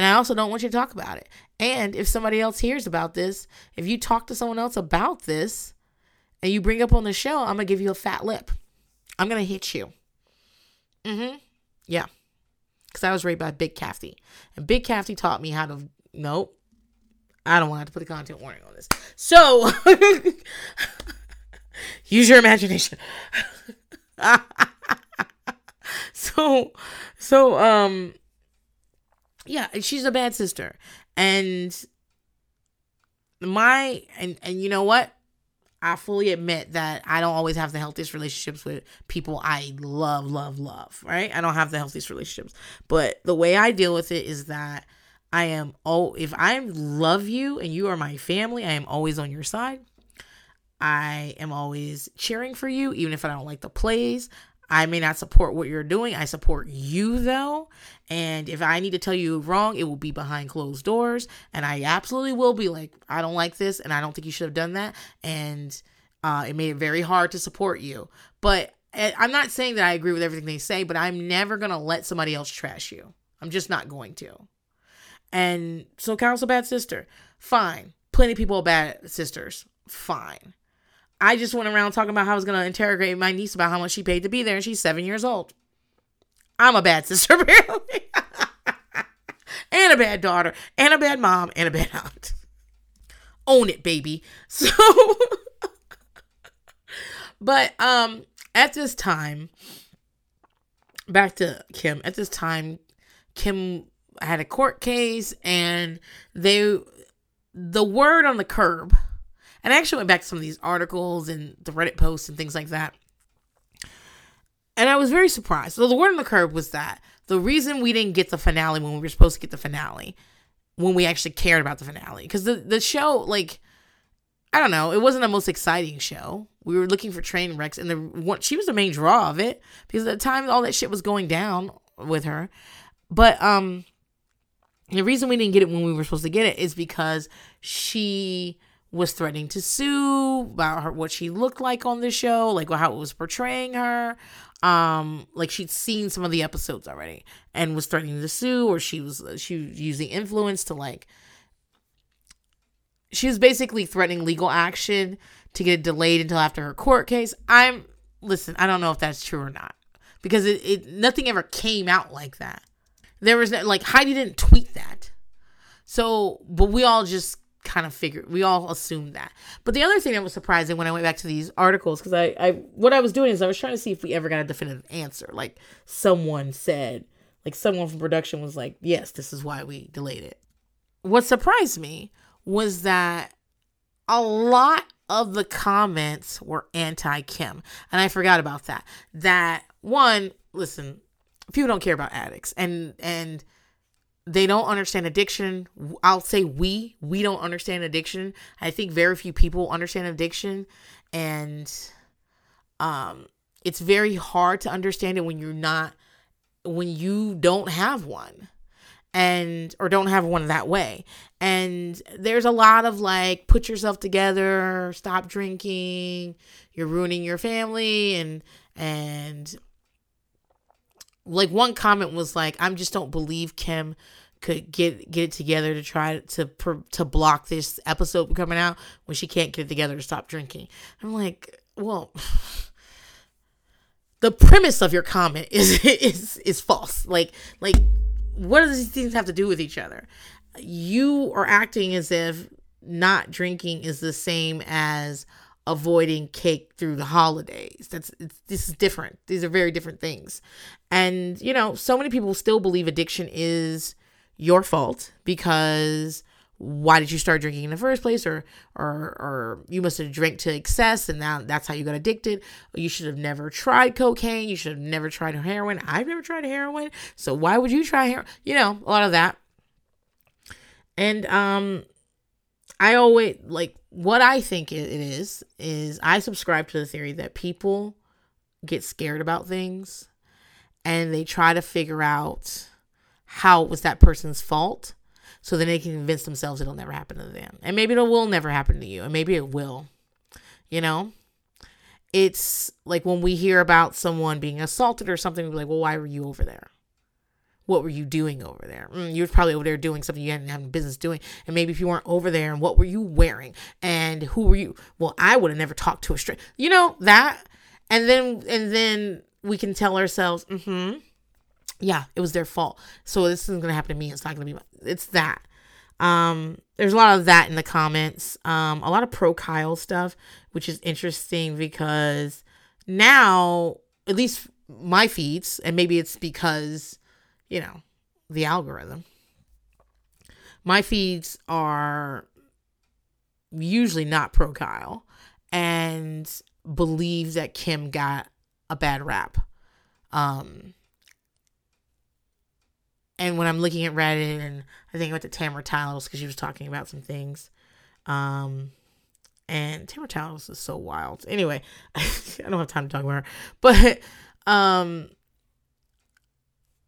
And I also don't want you to talk about it. And if somebody else hears about this, if you talk to someone else about this and you bring up on the show, I'm going to give you a fat lip. I'm going to hit you. Mm hmm. Yeah. Because I was raised by Big Kathy. And Big Kathy taught me how to. Nope. I don't want to put a content warning on this. So, (laughs) use your imagination. (laughs) so, so, um, yeah, she's a bad sister. And my and and you know what? I fully admit that I don't always have the healthiest relationships with people I love, love, love, right? I don't have the healthiest relationships. But the way I deal with it is that I am oh if I love you and you are my family, I am always on your side. I am always cheering for you, even if I don't like the plays. I may not support what you're doing. I support you though. And if I need to tell you wrong, it will be behind closed doors. And I absolutely will be like, I don't like this and I don't think you should have done that. And uh, it made it very hard to support you. But eh, I'm not saying that I agree with everything they say, but I'm never going to let somebody else trash you. I'm just not going to. And so a bad sister. Fine. Plenty of people are bad sisters. Fine. I just went around talking about how I was going to interrogate my niece about how much she paid to be there, and she's seven years old. I'm a bad sister, (laughs) apparently. and a bad daughter, and a bad mom, and a bad aunt. Own it, baby. (laughs) So, but um, at this time, back to Kim. At this time, Kim had a court case, and they, the word on the curb and I actually went back to some of these articles and the Reddit posts and things like that. And I was very surprised. So the word on the curb was that the reason we didn't get the finale when we were supposed to get the finale, when we actually cared about the finale, because the, the show, like, I don't know, it wasn't the most exciting show. We were looking for train wrecks, and the one, she was the main draw of it because at the time all that shit was going down with her. But um, the reason we didn't get it when we were supposed to get it is because she was threatening to sue about her what she looked like on the show, like how it was portraying her. Um, like she'd seen some of the episodes already and was threatening to sue, or she was she was using influence to like. She was basically threatening legal action to get it delayed until after her court case. I'm listen, I don't know if that's true or not because it, it nothing ever came out like that. There was like Heidi didn't tweet that. So, but we all just kind of figured we all assumed that. But the other thing that was surprising when i went back to these articles because I, I what i was doing is i was trying to see if we ever got a definitive answer. Like someone said like someone from production was like yes this is why we delayed it. What surprised me was that a lot of the comments were anti kim and i forgot about that. That one listen people don't care about addicts and and they don't understand addiction. I'll say we, we don't understand addiction. I think very few people understand addiction and um it's very hard to understand it when you're not when you don't have one and or don't have one that way. And there's a lot of like put yourself together, stop drinking, you're ruining your family and and like one comment was like i'm just don't believe kim could get get it together to try to to block this episode from coming out when she can't get it together to stop drinking. I'm like well (sighs) the premise of your comment is (laughs) is is false. Like like what do these things have to do with each other? You are acting as if not drinking is the same as avoiding cake through the holidays. That's this is different. These are very different things. And you know, so many people still believe addiction is your fault because why did you start drinking in the first place or or or you must have drank to excess and now that's how you got addicted you should have never tried cocaine you should have never tried heroin i've never tried heroin so why would you try heroin you know a lot of that And um I always like what I think it is is I subscribe to the theory that people get scared about things and they try to figure out how it was that person's fault so then they can convince themselves it'll never happen to them. And maybe it will never happen to you, and maybe it will. You know? It's like when we hear about someone being assaulted or something, we're like, well, why were you over there? What were you doing over there? Mm, you were probably over there doing something you hadn't had business doing. And maybe if you weren't over there, and what were you wearing? And who were you? Well, I would have never talked to a straight. You know that. And then and then we can tell ourselves, mm-hmm yeah, it was their fault. So this isn't gonna happen to me. It's not gonna be. My, it's that. Um, there's a lot of that in the comments. Um, a lot of pro Kyle stuff, which is interesting because now, at least my feeds, and maybe it's because, you know, the algorithm. My feeds are usually not pro Kyle and believe that Kim got a bad rap. Um, and when I'm looking at Reddit, and I think I went to Tamara Tiles because she was talking about some things. Um, and Tamara Tiles is so wild. Anyway, (laughs) I don't have time to talk about her, but um,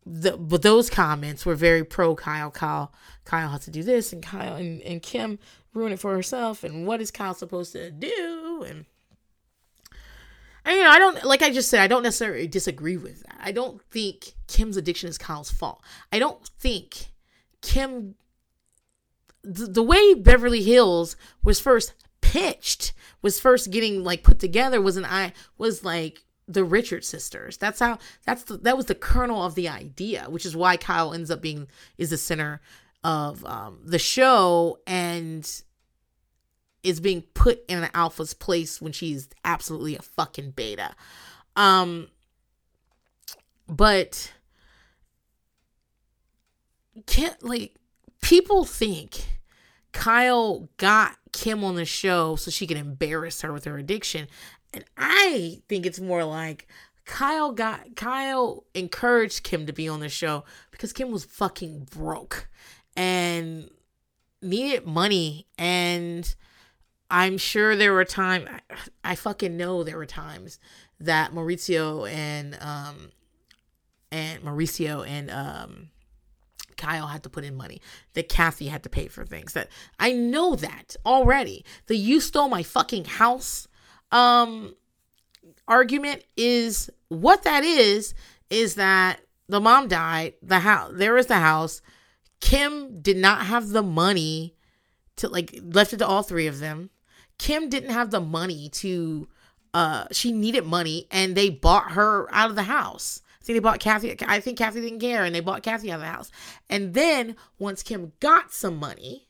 the but those comments were very pro Kyle. Kyle Kyle has to do this, and Kyle and, and Kim ruin it for herself. And what is Kyle supposed to do? And I you know I don't like I just said I don't necessarily disagree with that. I don't think Kim's addiction is Kyle's fault. I don't think Kim the, the way Beverly Hills was first pitched was first getting like put together was an I was like the Richard sisters. That's how that's the, that was the kernel of the idea, which is why Kyle ends up being is the center of um, the show and is being put in an alpha's place when she's absolutely a fucking beta. Um but can't like people think Kyle got Kim on the show so she can embarrass her with her addiction. And I think it's more like Kyle got Kyle encouraged Kim to be on the show because Kim was fucking broke and needed money and I'm sure there were times I, I fucking know there were times that Mauricio and um and Mauricio and um Kyle had to put in money, that Kathy had to pay for things. That I know that already. The you stole my fucking house um argument is what that is is that the mom died, the house there is the house. Kim did not have the money to like left it to all three of them. Kim didn't have the money to uh she needed money and they bought her out of the house. Think they bought Kathy I think Kathy didn't care and they bought Kathy out of the house. And then once Kim got some money,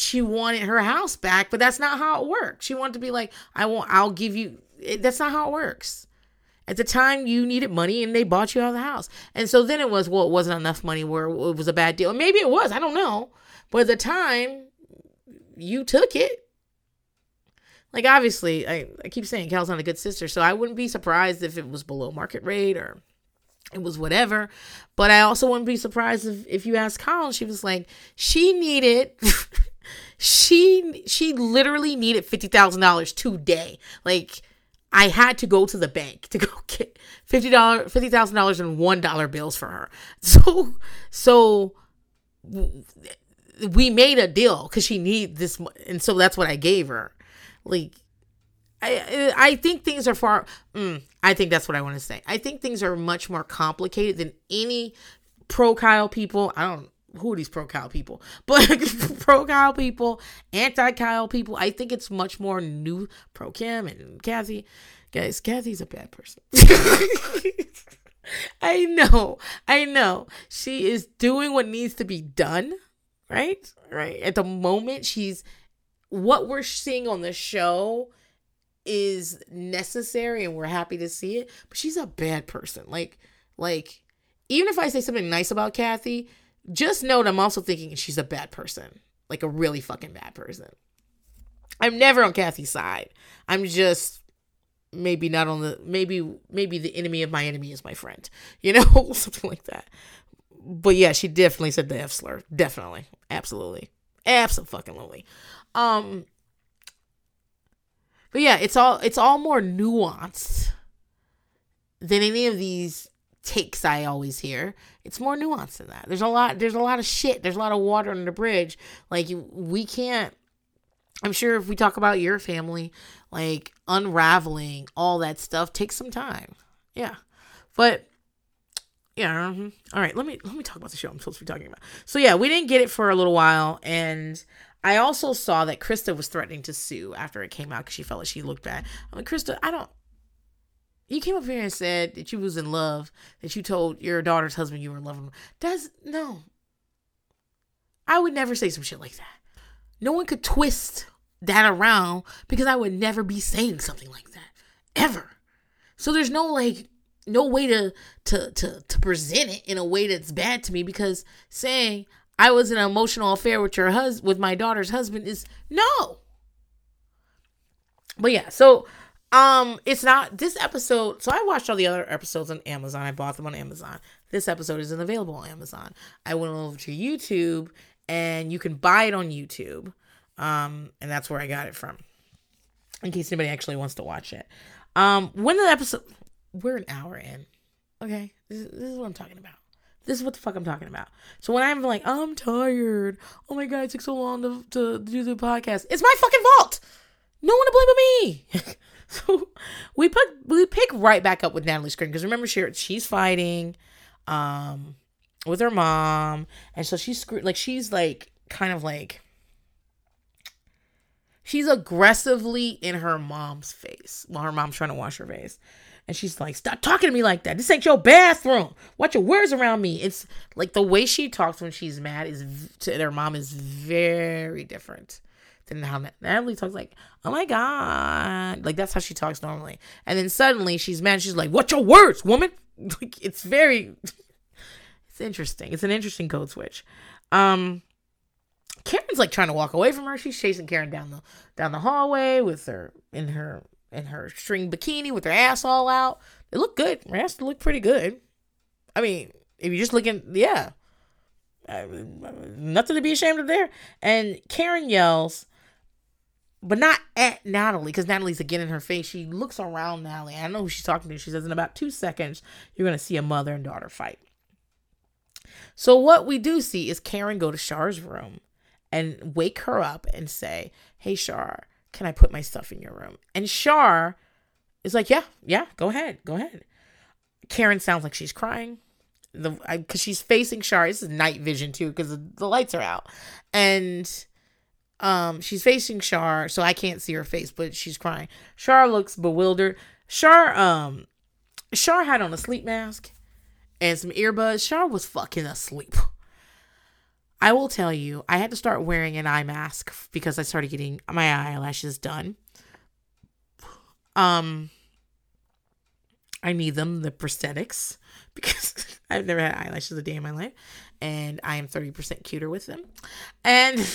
she wanted her house back, but that's not how it works. She wanted to be like, I want I'll give you it, that's not how it works. At the time, you needed money and they bought you out of the house. And so then it was, well, it wasn't enough money where it was a bad deal. Maybe it was, I don't know. But at the time, you took it. Like obviously, I, I keep saying Cal's not a good sister, so I wouldn't be surprised if it was below market rate or it was whatever. But I also wouldn't be surprised if, if you asked Kyle, she was like, she needed (laughs) she she literally needed fifty thousand dollars today. Like I had to go to the bank to go get fifty dollars fifty thousand dollars in one dollar bills for her. (laughs) So so we made a deal because she needed this, and so that's what I gave her. Like, I I think things are far. Mm, I think that's what I want to say. I think things are much more complicated than any pro Kyle people. I don't who are these pro Kyle people, (laughs) but pro Kyle people, anti Kyle people. I think it's much more new pro Kim and Kathy. Guys, Kathy's a bad person. (laughs) I know, I know. She is doing what needs to be done right? Right. At the moment, she's what we're seeing on the show is necessary and we're happy to see it, but she's a bad person. Like, like, even if I say something nice about Kathy, just note I'm also thinking she's a bad person. Like a really fucking bad person. I'm never on Kathy's side. I'm just maybe not on the maybe maybe the enemy of my enemy is my friend. (laughs) You know, (laughs) something like that but yeah, she definitely said the F slur. Definitely. Absolutely. Absolutely. Um but yeah, it's all it's all more nuanced than any of these takes I always hear. It's more nuanced than that. There's a lot there's a lot of shit. There's a lot of water under the bridge. Like we can't I'm sure if we talk about your family, like unraveling all that stuff takes some time. Yeah. But yeah, mm-hmm. all right, let me let me talk about the show I'm supposed to be talking about. So yeah, we didn't get it for a little while and I also saw that Krista was threatening to sue after it came out because she felt like she looked bad. I'm like, Krista, I don't. You came up here and said that you was in love, that you told your daughter's husband you were in love with him. Does no. I would never say some shit like that. No one could twist that around because I would never be saying something like that ever. So there's no like no way to to to to present it in a way that's bad to me because saying I was in an emotional affair with your husband, with my daughter's husband, is no. But yeah, so um, it's not this episode. So I watched all the other episodes on Amazon. I bought them on Amazon. This episode isn't available on Amazon. I went over to YouTube, and you can buy it on YouTube. Um, and that's where I got it from. In case anybody actually wants to watch it. Um, when the episode, we're an hour in. Okay, this, this is what I'm talking about. This is what the fuck I'm talking about. So when I'm like, I'm tired. Oh my god, it took so long to, to do the podcast. It's my fucking fault. No one to blame but me. (laughs) (laughs) so we put we pick right back up with Natalie Screen because remember she she's fighting um with her mom and so she's screwed like she's like kind of like she's aggressively in her mom's face while her mom's trying to wash her face and she's like, Stop talking to me like that. This ain't your bathroom. Watch your words around me. It's like the way she talks when she's mad is to their mom is very different than how Natalie talks. Like, oh my God. Like, that's how she talks normally. And then suddenly she's mad. She's like, What's your words, woman? (laughs) Like, it's very, (laughs) it's interesting. It's an interesting code switch. Um, Karen's like trying to walk away from her. She's chasing Karen down the down the hallway with her in her in her string bikini with her ass all out. They look good. Her ass look pretty good. I mean, if you're just looking, yeah, uh, nothing to be ashamed of there. And Karen yells, but not at Natalie because Natalie's again in her face. She looks around Natalie. I know who she's talking to. She says, in about two seconds, you're going to see a mother and daughter fight. So, what we do see is Karen go to Shar's room and wake her up and say, Hey, Shar, can I put my stuff in your room? And Shar is like, yeah, yeah, go ahead, go ahead. Karen sounds like she's crying. The because she's facing Shar. This is night vision too because the lights are out, and um she's facing Shar, so I can't see her face, but she's crying. Shar looks bewildered. Shar um Shar had on a sleep mask and some earbuds. Shar was fucking asleep. I will tell you, I had to start wearing an eye mask because I started getting my eyelashes done. Um, I need them, the prosthetics, (laughs) because I've never had eyelashes a day in my life, and I am 30% cuter with them. And, (laughs)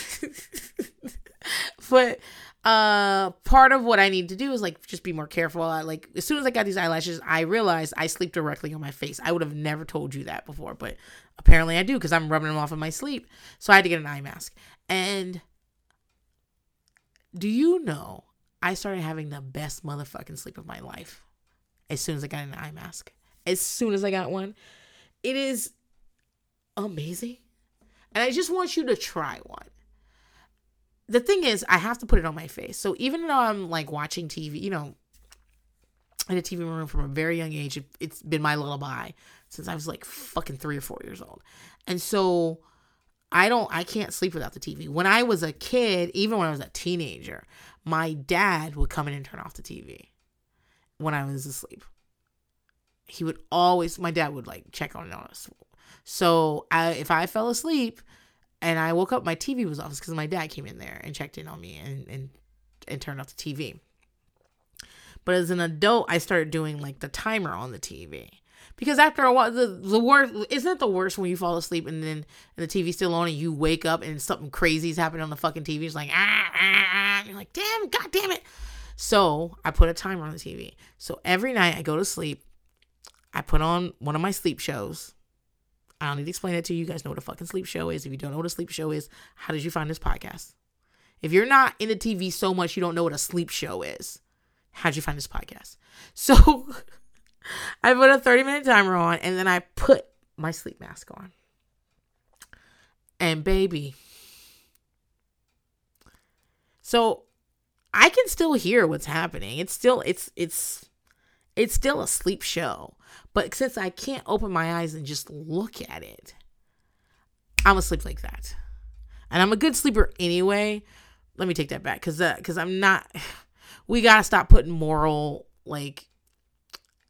but uh part of what I need to do is like just be more careful. I, like as soon as I got these eyelashes, I realized I sleep directly on my face. I would have never told you that before, but apparently I do because I'm rubbing them off in my sleep. So I had to get an eye mask. And do you know I started having the best motherfucking sleep of my life as soon as I got an eye mask. As soon as I got one, it is amazing. And I just want you to try one the thing is, I have to put it on my face. So even though I'm like watching TV, you know, in a TV room from a very young age, it, it's been my lullaby since I was like fucking three or four years old. And so I don't, I can't sleep without the TV. When I was a kid, even when I was a teenager, my dad would come in and turn off the TV when I was asleep. He would always, my dad would like check on us. So I, if I fell asleep, and I woke up, my TV was off because my dad came in there and checked in on me and, and, and turned off the TV. But as an adult, I started doing like the timer on the TV. Because after a while, the, the worst isn't it the worst when you fall asleep and then and the TV's still on and you wake up and something crazy's happening on the fucking TV. It's like ah, ah, ah. you're like damn, god damn it. So I put a timer on the TV. So every night I go to sleep, I put on one of my sleep shows I don't need to explain it to you. You guys know what a fucking sleep show is. If you don't know what a sleep show is, how did you find this podcast? If you're not into TV so much you don't know what a sleep show is, how'd you find this podcast? (laughs) So I put a 30 minute timer on and then I put my sleep mask on. And baby. So I can still hear what's happening. It's still it's it's it's still a sleep show. But since I can't open my eyes and just look at it, I'm asleep like that. And I'm a good sleeper anyway. Let me take that back cuz uh, cuz I'm not (sighs) we got to stop putting moral like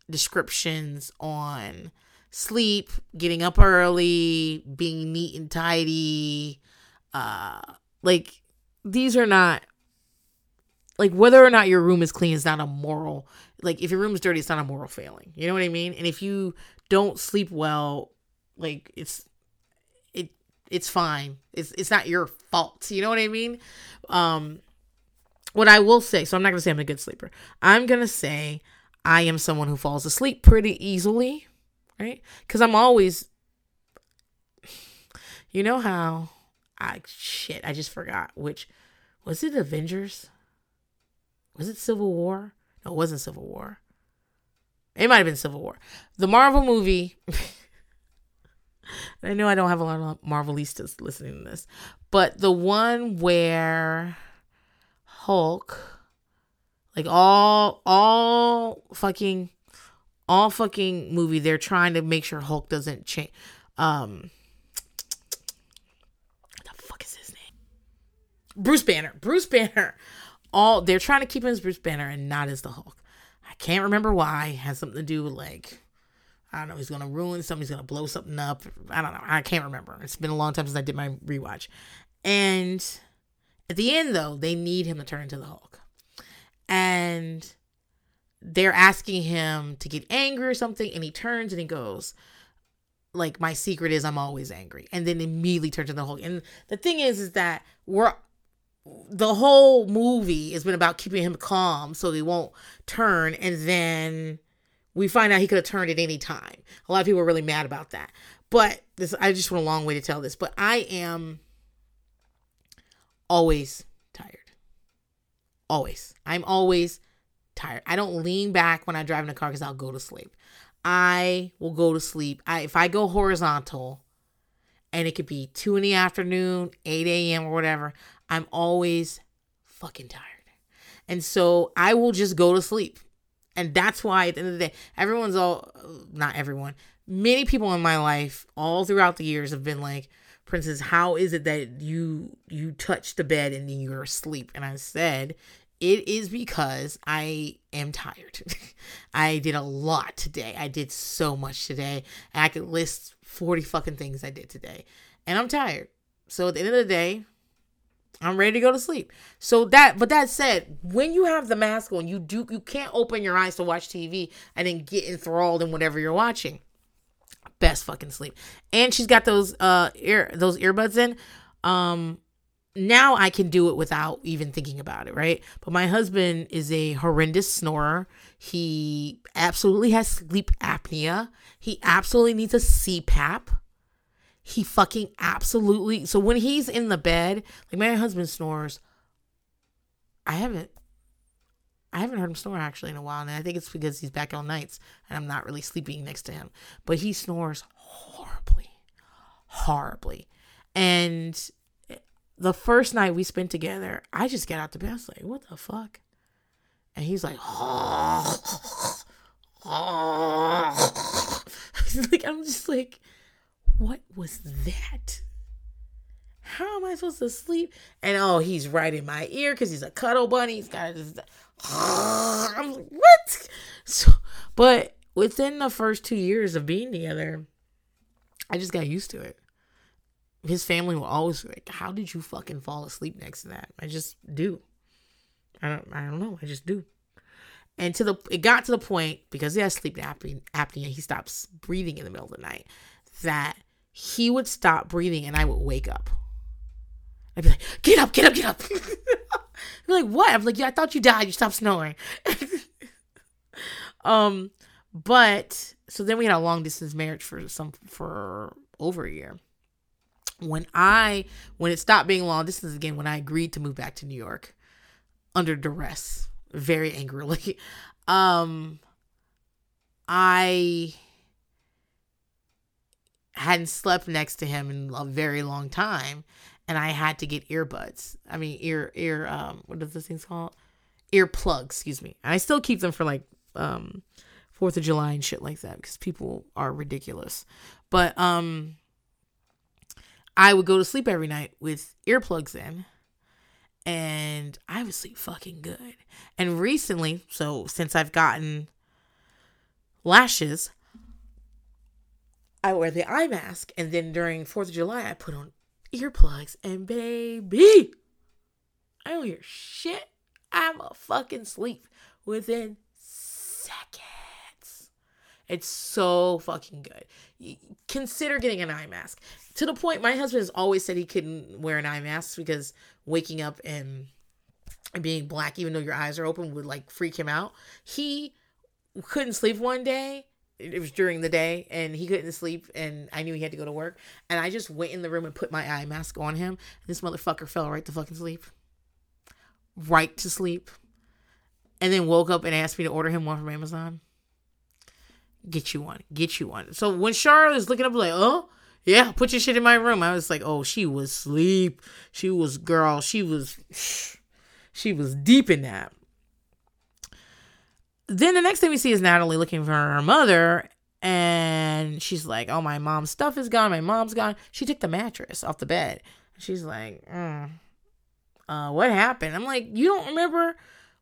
descriptions on sleep, getting up early, being neat and tidy. Uh like these are not like whether or not your room is clean is not a moral like if your room is dirty it's not a moral failing. You know what i mean? And if you don't sleep well like it's it it's fine. It's it's not your fault. You know what i mean? Um what i will say so i'm not gonna say i'm a good sleeper. I'm gonna say i am someone who falls asleep pretty easily right? Because i'm always you know how i shit i just forgot which was it avengers was it Civil War? No, it wasn't Civil War. It might have been Civil War. The Marvel movie. (laughs) I know I don't have a lot of Marvelistas listening to this, but the one where Hulk, like all, all fucking, all fucking movie, they're trying to make sure Hulk doesn't change. Um, what the fuck is his name? Bruce Banner. Bruce Banner all they're trying to keep him as Bruce Banner and not as the Hulk. I can't remember why. It has something to do with like I don't know. He's gonna ruin something. He's gonna blow something up. I don't know. I can't remember. It's been a long time since I did my rewatch. And at the end, though, they need him to turn into the Hulk, and they're asking him to get angry or something, and he turns and he goes, like my secret is I'm always angry, and then immediately turns into the Hulk. And the thing is, is that we're the whole movie has been about keeping him calm so he won't turn and then we find out he could have turned at any time. A lot of people are really mad about that. But this i just went a long way to tell this but i am always tired. Always. I'm always tired. I don't lean back when i drive in a car because i'll go to sleep. I will go to sleep. I, if i go horizontal and it could be 2 in the afternoon 8 a.m or whatever I'm always fucking tired. And so I will just go to sleep. And that's why at the end of the day, everyone's all, not everyone, many people in my life all throughout the years have been like, Princess, how is it that you you touch the bed and then you're asleep? And I said, it is because I am tired. (laughs) I did a lot today. I did so much today. I could list 40 fucking things I did today. And I'm tired. So at the end of the day, I'm ready to go to sleep. So that, but that said, when you have the mask on, you do you can't open your eyes to watch TV and then get enthralled in whatever you're watching. Best fucking sleep. And she's got those uh ear those earbuds in. Um now I can do it without even thinking about it, right? But my husband is a horrendous snorer. He absolutely has sleep apnea. He absolutely needs a CPAP he fucking absolutely so when he's in the bed like my husband snores i haven't i haven't heard him snore actually in a while and i think it's because he's back on nights and i'm not really sleeping next to him but he snores horribly horribly and the first night we spent together i just get out the bed i was like what the fuck and he's like (laughs) oh, oh. like i'm just like what was that? How am I supposed to sleep? And oh, he's right in my ear because he's a cuddle bunny. He's got this. (laughs) I'm like, what? So, but within the first two years of being together, I just got used to it. His family will always like, "How did you fucking fall asleep next to that?" I just do. I don't. I don't know. I just do. And to the, it got to the point because he has sleep apnea. Apnea. He stops breathing in the middle of the night. That he would stop breathing and I would wake up. I'd be like, get up, get up, get up. (laughs) Be like, what? I'm like, yeah, I thought you died. You stopped snoring. (laughs) um, but so then we had a long distance marriage for some for over a year. When I when it stopped being long distance again, when I agreed to move back to New York under duress, very angrily, (laughs) um, I hadn't slept next to him in a very long time and I had to get earbuds. I mean ear ear um what are those things called? Earplugs, excuse me. And I still keep them for like um Fourth of July and shit like that because people are ridiculous. But um I would go to sleep every night with earplugs in and I would sleep fucking good. And recently, so since I've gotten lashes, I wear the eye mask, and then during Fourth of July, I put on earplugs, and baby, I don't hear shit. I'm a fucking sleep within seconds. It's so fucking good. Consider getting an eye mask. To the point, my husband has always said he couldn't wear an eye mask because waking up and being black, even though your eyes are open, would like freak him out. He couldn't sleep one day it was during the day and he couldn't sleep and I knew he had to go to work and I just went in the room and put my eye mask on him. This motherfucker fell right to fucking sleep. Right to sleep. And then woke up and asked me to order him one from Amazon. Get you one. Get you one. So when Charlotte is looking up like, oh, yeah, put your shit in my room. I was like, oh, she was sleep. She was girl. She was (sighs) she was deep in that then the next thing we see is Natalie looking for her mother, and she's like, "Oh, my mom's stuff is gone. My mom's gone." She took the mattress off the bed. She's like, mm, uh, "What happened?" I'm like, "You don't remember?"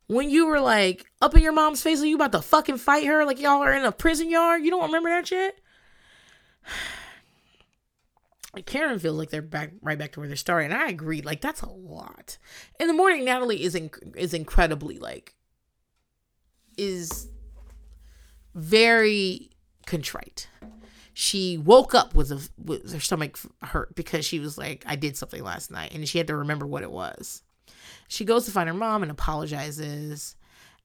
When you were like up in your mom's face, like you about to fucking fight her, like y'all are in a prison yard. You don't remember that shit? (sighs) Karen feels like they're back right back to where they started, and I agree. Like that's a lot. In the morning, Natalie is inc- is incredibly like is very contrite. She woke up with, a, with her stomach hurt because she was like, I did something last night. And she had to remember what it was. She goes to find her mom and apologizes.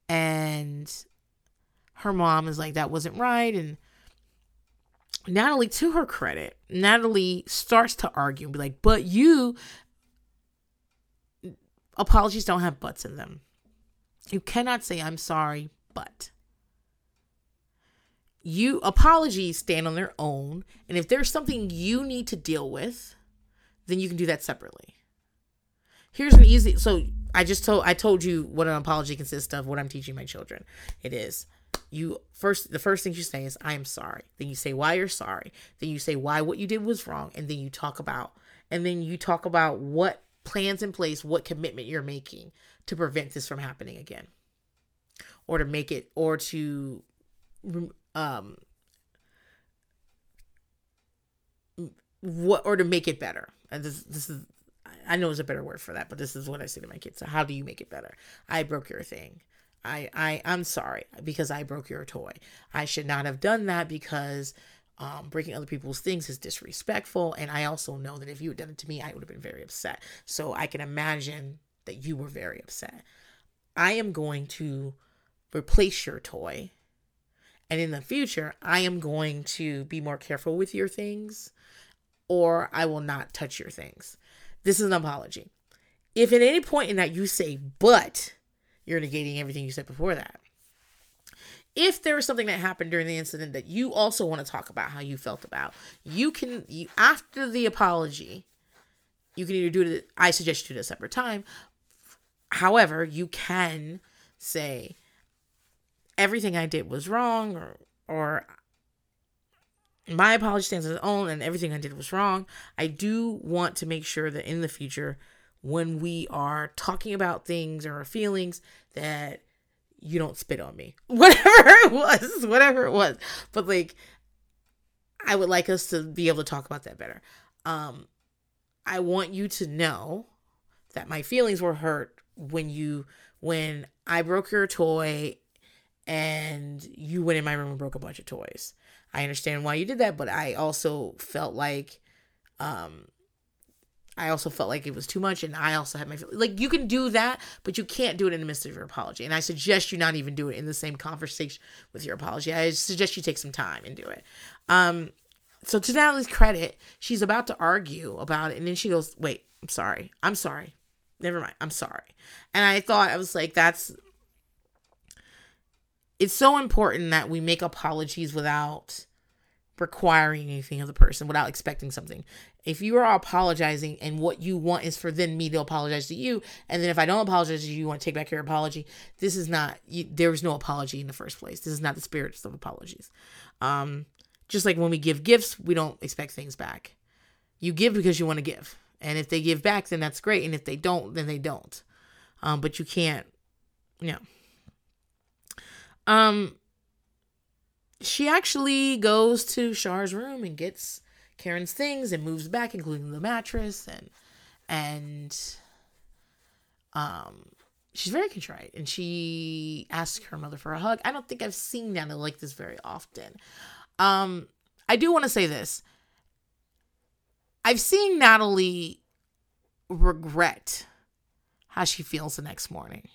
And her mom is like, that wasn't right. And Natalie, to her credit, Natalie starts to argue and be like, but you, apologies don't have butts in them. You cannot say, I'm sorry, but you apologies stand on their own and if there's something you need to deal with then you can do that separately here's an easy so i just told i told you what an apology consists of what i'm teaching my children. It is you first the first thing you say is i am sorry. Then you say why you're sorry. Then you say why what you did was wrong. And then you talk about and then you talk about what plans in place what commitment you're making to prevent this from happening again. Or to make it or to um what or to make it better. And this this is i know it's a better word for that but this is what i say to my kids. So how do you make it better? I broke your thing. I i i'm sorry because i broke your toy. I should not have done that because um, breaking other people's things is disrespectful. And i also know that if you had done it to me i would have been very upset. So i can imagine that you were very upset. I am going to replace your toy. And in the future, I am going to be more careful with your things or I will not touch your things. This is an apology. If at any point in that you say, but, you're negating everything you said before that. If there was something that happened during the incident that you also want to talk about how you felt about, you can, you, after the apology, you can either do it, I suggest you do it a separate time. However, you can say, everything I did was wrong or or my apology stands on its own and everything I did was wrong. I do want to make sure that in the future when we are talking about things or our feelings that you don't spit on me. (laughs) Whatever it was, whatever it was. But like I would like us to be able to talk about that better. Um I want you to know that my feelings were hurt when you when I broke your toy and you went in my room and broke a bunch of toys. I understand why you did that, but I also felt like um I also felt like it was too much and I also had my like you can do that, but you can't do it in the midst of your apology. And I suggest you not even do it in the same conversation with your apology. I suggest you take some time and do it. Um so to Natalie's credit, she's about to argue about it, and then she goes, "Wait, I'm sorry. I'm sorry. Never mind. I'm sorry." And I thought I was like, "That's." It's so important that we make apologies without requiring anything of the person, without expecting something. If you are apologizing and what you want is for then me to apologize to you, and then if I don't apologize to you, you want to take back your apology, this is not. You, there was no apology in the first place. This is not the spirit of apologies. Um, just like when we give gifts, we don't expect things back. You give because you want to give. And if they give back, then that's great. And if they don't, then they don't. Um, but you can't, you know. Um, she actually goes to Char's room and gets Karen's things and moves back, including the mattress and and um she's very contrite and she asks her mother for a hug. I don't think I've seen Nana like this very often. Um, I do want to say this. I've seen Natalie regret how she feels the next morning.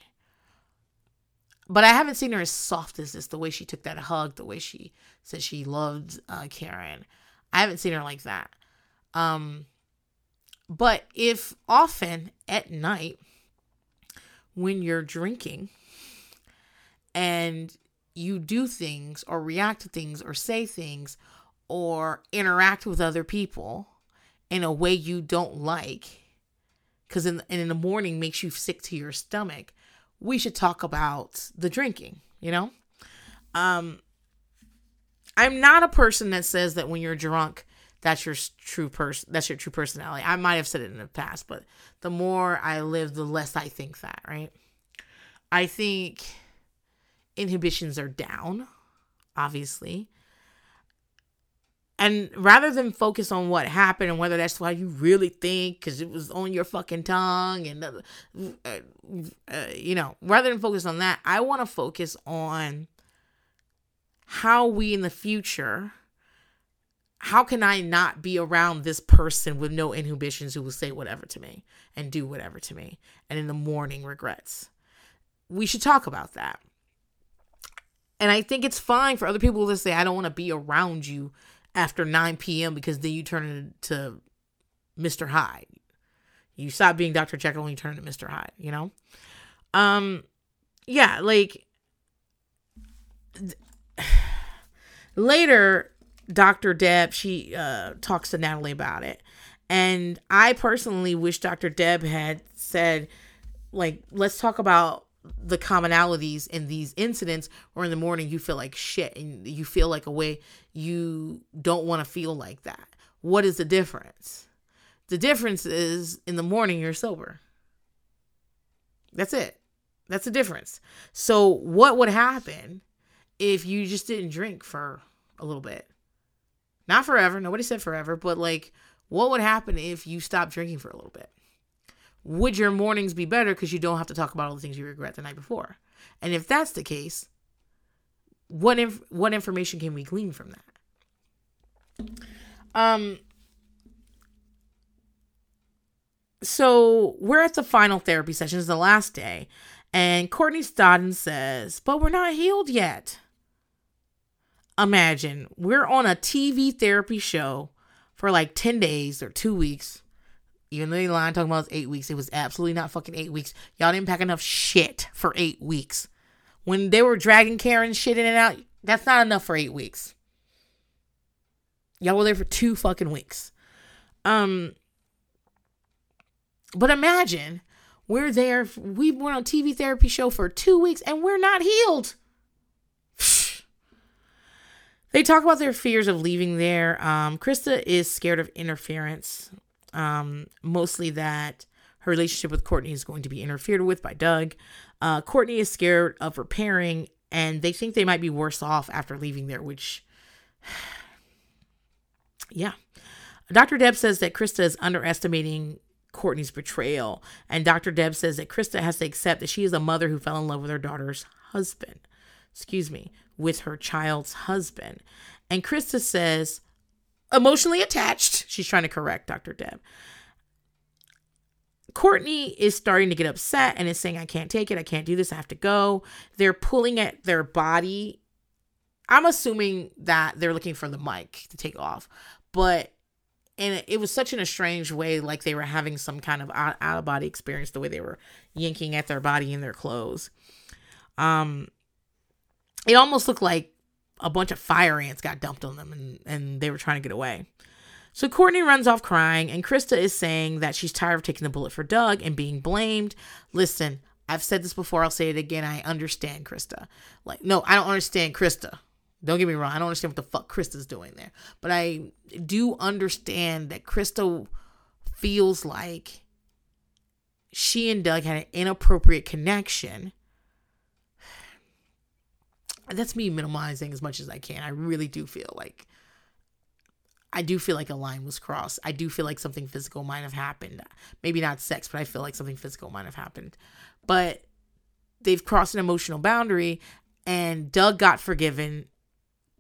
But I haven't seen her as soft as this, the way she took that hug, the way she said she loved uh, Karen. I haven't seen her like that. Um, but if often at night, when you're drinking and you do things or react to things or say things or interact with other people in a way you don't like because in, in the morning makes you sick to your stomach we should talk about the drinking you know? Um i'm not a person that says that when you're drunk that's your true person that's your true personality. I might have said it in the past but the more i live the less i think that right? I think inhibitions are down, obviously. And rather than focus on what happened and whether that's why you really think, because it was on your fucking tongue, and uh, uh, uh, you know, rather than focus on that, I want to focus on how we in the future, how can I not be around this person with no inhibitions who will say whatever to me and do whatever to me, and in the morning regrets? We should talk about that. And I think it's fine for other people to say, I don't want to be around you after 9 p.m. because then you turn into Mr. Hyde. You stop being Dr. Jekyll and you turn into Mr. Hyde, you know? Um, yeah, like (sighs) later, Dr. Deb, she uh, talks to Natalie about it. And I personally wish Dr. Deb had said, like, let's talk about the commonalities in these incidents or in the morning you feel like shit and you feel like a way you don't want to feel like that. What is the difference? The difference is in the morning you're sober. That's it. That's the difference. So what would happen if you just didn't drink for a little bit? Not forever. Nobody said forever but like what would happen if you stopped drinking for a little bit? Would your mornings be better because you don't have to talk about all the things you regret the night before? And if that's the case, what inf- what information can we glean from that? Um so we're at the final therapy session, it's the last day, and Courtney Stodden says, But we're not healed yet. Imagine we're on a TV therapy show for like 10 days or two weeks even though they line talking about eight weeks, it was absolutely not fucking eight weeks. Y'all didn't pack enough shit for eight weeks. When they were dragging Karen shit in and out, that's not enough for eight weeks. Y'all were there for two fucking weeks. Um, but imagine we're there. We went on TV therapy show for two weeks and we're not healed. (sighs) they talk about their fears of leaving there. Um, Krista is scared of interference um, mostly that her relationship with Courtney is going to be interfered with by Doug. Uh, Courtney is scared of repairing, and they think they might be worse off after leaving there, which, (sighs) yeah. Dr. Deb says that Krista is underestimating Courtney's betrayal, and Dr. Deb says that Krista has to accept that she is a mother who fell in love with her daughter's husband. Excuse me, with her child's husband. And Krista says emotionally attached. She's trying to correct Dr. Deb. Courtney is starting to get upset and is saying, I can't take it. I can't do this. I have to go. They're pulling at their body I'm assuming that they're looking for the mic to take off, but and it, was such in a strange way, like they were having some kind of out, out of body experience, the way they were yanking at their body in their clothes. Um, it almost looked like a bunch of fire ants got dumped on them and, and they were trying to get away. So Courtney runs off crying, and Krista is saying that she's tired of taking the bullet for Doug and being blamed. Listen, I've said this before, I'll say it again. I understand Krista. Like, no, I don't understand Krista. Don't get me wrong. I don't understand what the fuck Krista's doing there. But I do understand that Krista feels like she and Doug had an inappropriate connection. That's me minimizing as much as I can. I really do feel like I do feel like a line was crossed. I do feel like something physical might have happened. Maybe not sex, but I feel like something physical might have happened. But they've crossed an emotional boundary and Doug got forgiven,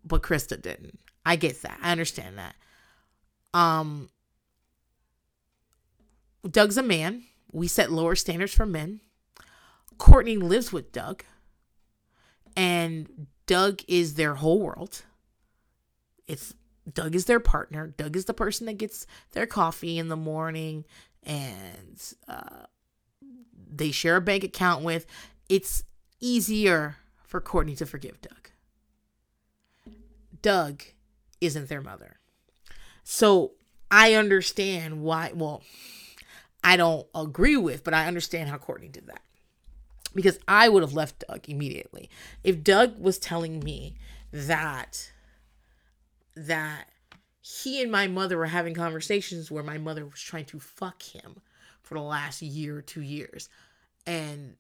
but Krista didn't. I get that. I understand that. Um Doug's a man. We set lower standards for men. Courtney lives with Doug. And Doug is their whole world. It's Doug is their partner. Doug is the person that gets their coffee in the morning and uh, they share a bank account with. It's easier for Courtney to forgive Doug. Doug isn't their mother. So I understand why, well, I don't agree with, but I understand how Courtney did that. Because I would have left Doug immediately. If Doug was telling me that that he and my mother were having conversations where my mother was trying to fuck him for the last year or two years. And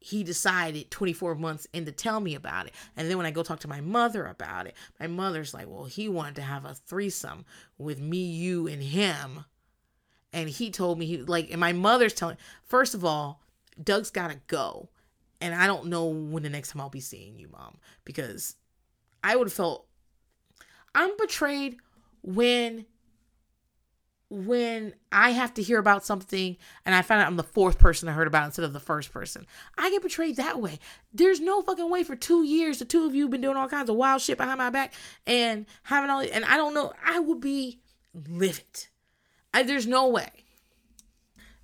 he decided 24 months in to tell me about it. And then when I go talk to my mother about it, my mother's like, well, he wanted to have a threesome with me, you, and him. And he told me, he like, and my mother's telling, first of all, Doug's got to go. And I don't know when the next time I'll be seeing you, mom, because I would have felt I'm betrayed when when I have to hear about something and I find out I'm the fourth person I heard about instead of the first person. I get betrayed that way. There's no fucking way for two years the two of you have been doing all kinds of wild shit behind my back and having all and I don't know. I would be livid. I, there's no way.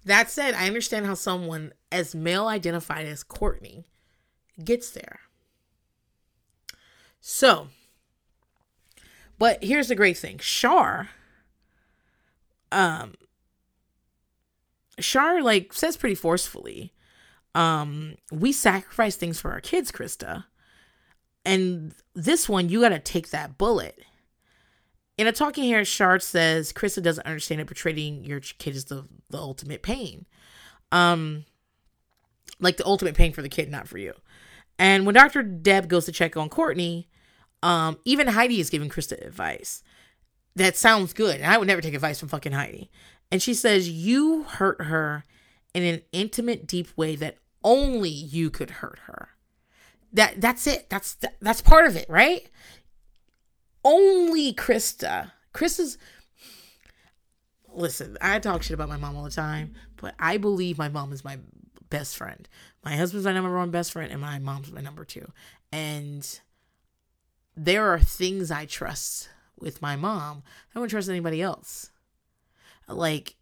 That said, I understand how someone as male identified as Courtney gets there. So, but here's the great thing Char, um, Char like says pretty forcefully, um, we sacrifice things for our kids, Krista. And this one, you got to take that bullet. In a talking here, Char says Krista doesn't understand that portraying your kid is the, the ultimate pain. Um, like the ultimate pain for the kid, not for you. And when Dr. Deb goes to check on Courtney, um, even Heidi is giving Krista advice. That sounds good. And I would never take advice from fucking Heidi. And she says, You hurt her in an intimate, deep way that only you could hurt her. That that's it. That's that, that's part of it, right? Only Krista. Krista's listen, I talk shit about my mom all the time, but I believe my mom is my best friend. My husband's my number one best friend, and my mom's my number two. And there are things I trust with my mom. I don't trust anybody else. Like,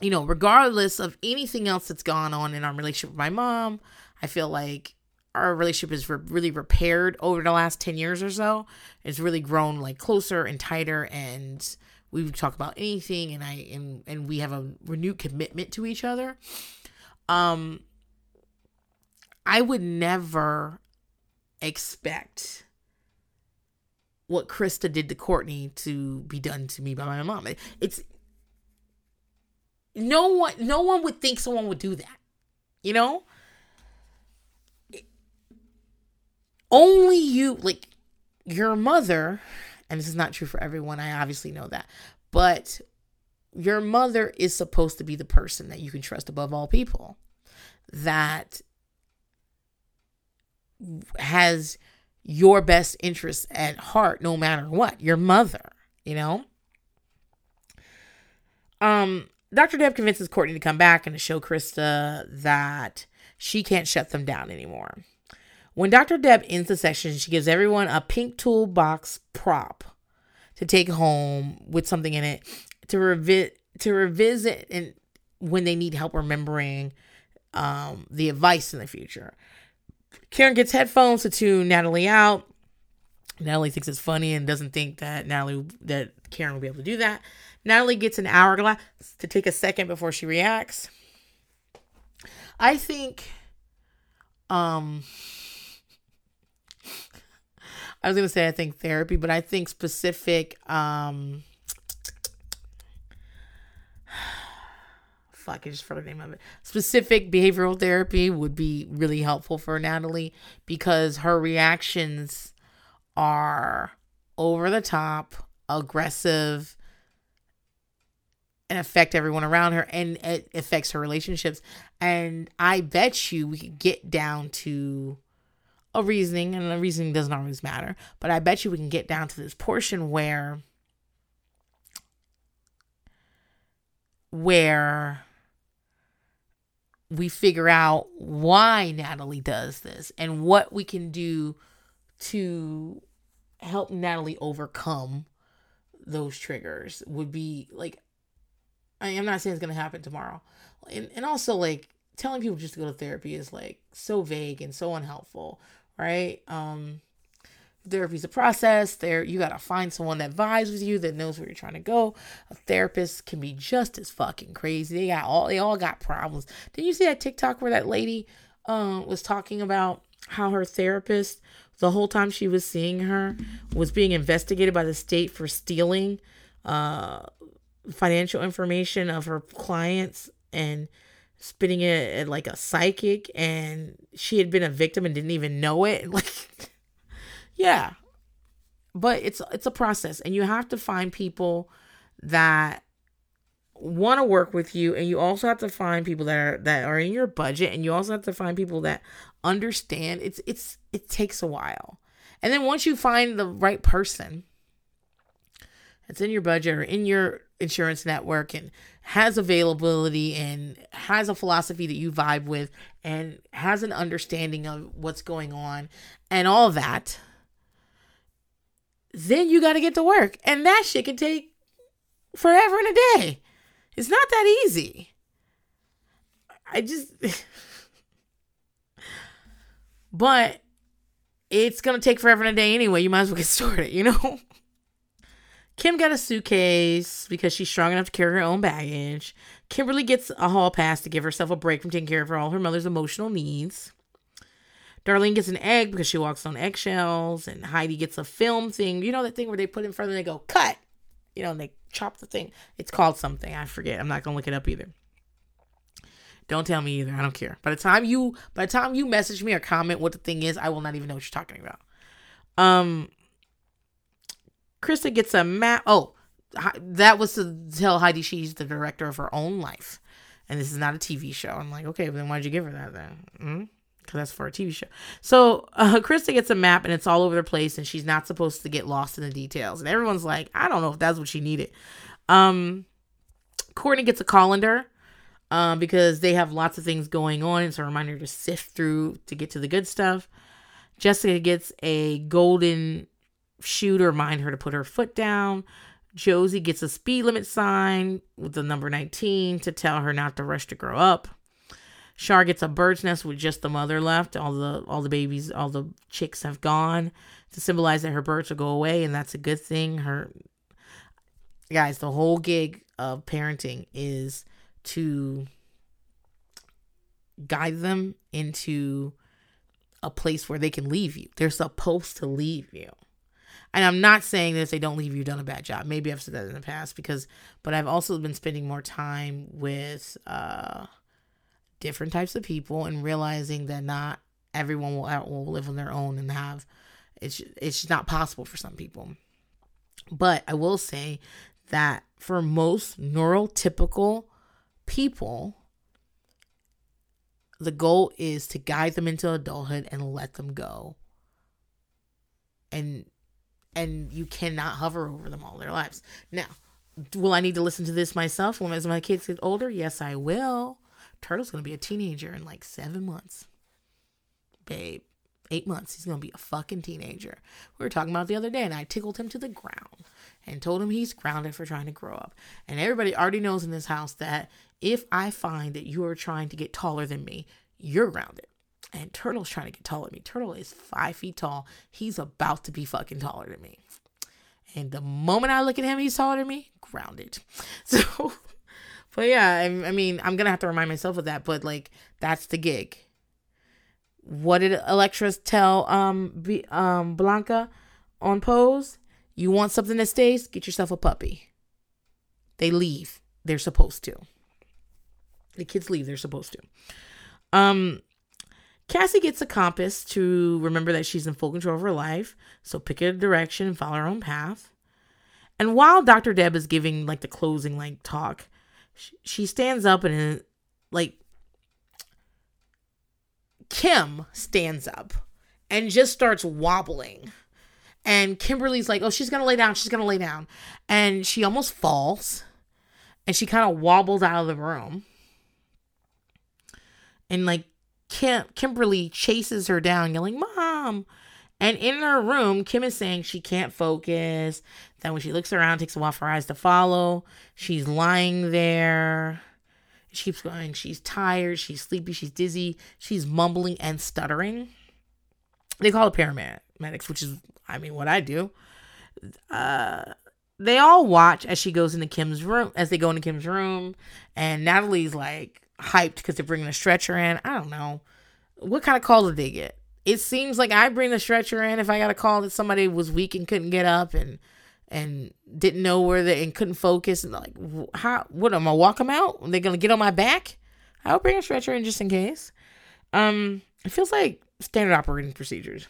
you know, regardless of anything else that's gone on in our relationship with my mom, I feel like our relationship is re- really repaired over the last 10 years or so. It's really grown like closer and tighter and we talk about anything and I and, and we have a renewed commitment to each other. Um I would never expect what Krista did to Courtney to be done to me by my mom. It's no one no one would think someone would do that. You know? Only you like your mother, and this is not true for everyone, I obviously know that. But your mother is supposed to be the person that you can trust above all people. That has your best interests at heart no matter what your mother you know um dr deb convinces courtney to come back and to show krista that she can't shut them down anymore When Dr. Deb ends the session, she gives everyone a pink toolbox prop to take home with something in it to revi- to revisit and when they need help remembering um, the advice in the future. Karen gets headphones to tune Natalie out. Natalie thinks it's funny and doesn't think that Natalie that Karen will be able to do that. Natalie gets an hourglass to take a second before she reacts. I think um (laughs) I was gonna say I think therapy, but I think specific um fuck I just forgot the name of it. Specific behavioral therapy would be really helpful for Natalie because her reactions are over the top, aggressive, and affect everyone around her and it affects her relationships. And I bet you we could get down to a reasoning, and the reasoning doesn't always matter, but I bet you we can get down to this portion where where we figure out why Natalie does this and what we can do to help Natalie overcome those triggers would be like I, am not saying it's gonna happen tomorrow. And and also like telling people just to go to therapy is like so vague and so unhelpful, right? Um therapy's a process. There you gotta find someone that vibes with you, that knows where you're trying to go. A therapist can be just as fucking crazy. They got all they all got problems. Did you see that TikTok where that lady um was talking about how her therapist the whole time she was seeing her was being investigated by the state for stealing uh financial information of her clients and spitting it at like a psychic and she had been a victim and didn't even know it (laughs) like yeah. But it's it's a process and you have to find people that want to work with you and you also have to find people that are that are in your budget and you also have to find people that understand. It's it's it takes a while. And then once you find the right person it's in your budget or in your insurance network and has availability and has a philosophy that you vibe with and has an understanding of what's going on and all that, then you got to get to work. And that shit can take forever and a day. It's not that easy. I just. (laughs) but it's going to take forever and a day anyway. You might as well get (laughs) started, you know? Kim got a suitcase because she's strong enough to carry her own baggage. Kimberly gets a hall pass to give herself a break from taking care of all her mother's emotional needs. Darlene gets an egg because she walks on eggshells, and Heidi gets a film thing. You know that thing where they put in front and they go, cut! You know, and they chop the thing. It's called something. I forget. I'm not to look it up either. Don't tell me either. I don't care. By the time you by the time you message me or comment what the thing is, I will not even know what you're talking about. Um Krista gets a map. Oh, that was to tell Heidi she's the director of her own life, and this is not a TV show. I'm like, okay, but then why'd you give her that then? Mm-hmm because that's for a TV show. So (laughs) uh, Krista gets a map and it's all over the place, and she's not supposed to get lost in the details. And everyone's like, I don't know if that's what she needed. Um, Courtney gets a colander um, because they have lots of things going on. It's a reminder to sift through to get to the good stuff. Jessica gets a golden shoe to remind her to put her foot down. Josie gets a speed limit sign with the number 19 to tell her not to rush to grow up. Char gets a bird's nest with just the mother left. All the all the babies, all the chicks have gone to symbolize that her birds will go away, and that's a good thing. Her guys, the whole gig of parenting is to guide them into a place where they can leave you. They're supposed to leave you. And I'm not saying that if they don't leave, you've done a bad job. Maybe I've said that in the past because, but I've also been spending more time with uh, different types of people and realizing that not everyone will uh, will live on their own and have it's it's not possible for some people. But I will say that for most neurotypical people, the goal is to guide them into adulthood and let them go. And and you cannot hover over them all their lives. Now, will I need to listen to this myself when as my kids get older? Yes, I will. Turtle's gonna be a teenager in like seven months. Babe, eight months. He's gonna be a fucking teenager. We were talking about the other day, and I tickled him to the ground and told him he's grounded for trying to grow up. And everybody already knows in this house that if I find that you are trying to get taller than me, you're grounded. And Turtle's trying to get taller than me. Turtle is five feet tall. He's about to be fucking taller than me. And the moment I look at him, he's taller than me, grounded. (laughs) So, but yeah, I, I mean, I'm gonna have to remind myself of that. But like, that's the gig. What did Elektra tell um B, um Blanca on Pose? You want something that stays? Get yourself a puppy. They leave. They're supposed to. The kids leave. They're supposed to. Um, Cassie gets a compass to remember that she's in full control of her life. So pick a direction and follow her own path. And while Dr. Deb is giving like the closing like talk, she stands up and like Kim stands up and just starts wobbling. And Kimberly's like, oh, she's going to lay down. She's going to lay down. And she almost falls. And she kind of wobbles out of the room. And like Kim Kimberly chases her down, yelling, Mom. And in her room, Kim is saying she can't focus. Then when she looks around, takes a while for her eyes to follow. She's lying there. She keeps going. She's tired. She's sleepy. She's dizzy. She's mumbling and stuttering. They call it paramedics, which is, I mean, what I do. Uh, they all watch as she goes into Kim's room, as they go into Kim's room. And Natalie's like, hyped because they're bringing a stretcher in. I don't know. What kind of call did they get? It seems like I bring the stretcher in if I got a call that somebody was weak and couldn't get up and and didn't know where they and couldn't focus and like how what am I walk them out? They gonna get on my back? I'll bring a stretcher in just in case. Um, it feels like standard operating procedures.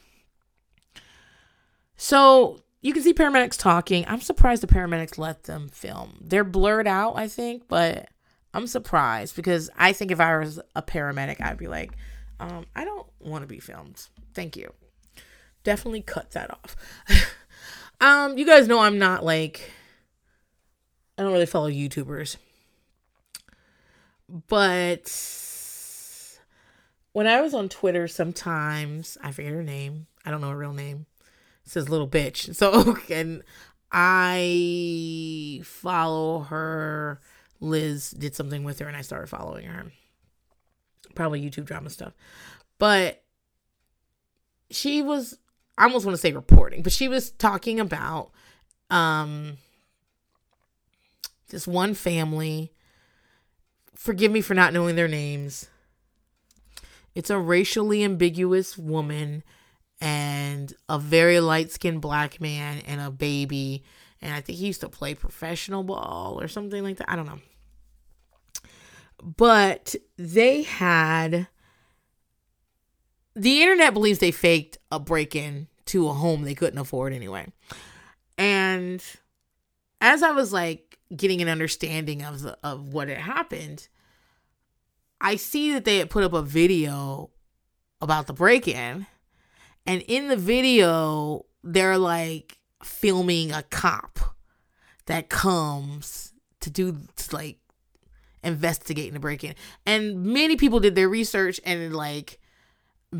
So you can see paramedics talking. I'm surprised the paramedics let them film. They're blurred out, I think, but I'm surprised because I think if I was a paramedic, I'd be like, um, I don't want to be filmed. Thank you. Definitely cut that off. (laughs) um, you guys know I'm not like I don't really follow YouTubers. But when I was on Twitter sometimes, I forget her name. I don't know her real name. It says little bitch. (laughs) So and I follow her Liz did something with her and I started following her. Probably YouTube drama stuff. But she was I almost want to say reporting, but she was talking about um this one family. Forgive me for not knowing their names. It's a racially ambiguous woman and a very light skinned black man and a baby and I think he used to play professional ball or something like that. I don't know. But they had the internet believes they faked a break in to a home they couldn't afford anyway. And as I was like getting an understanding of the, of what had happened, I see that they had put up a video about the break in. And in the video, they're like filming a cop that comes to do to like investigating the break in. And many people did their research and like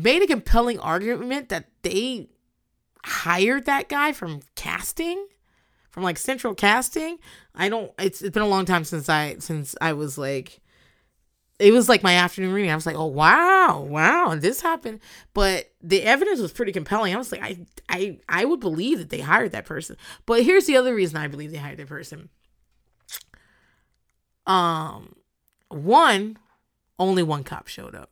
made a compelling argument that they hired that guy from casting from like central casting i don't it's, it's been a long time since i since i was like it was like my afternoon reading. I was like, oh wow, wow, this happened. But the evidence was pretty compelling. I was like, I I I would believe that they hired that person. But here's the other reason I believe they hired that person. Um one, only one cop showed up.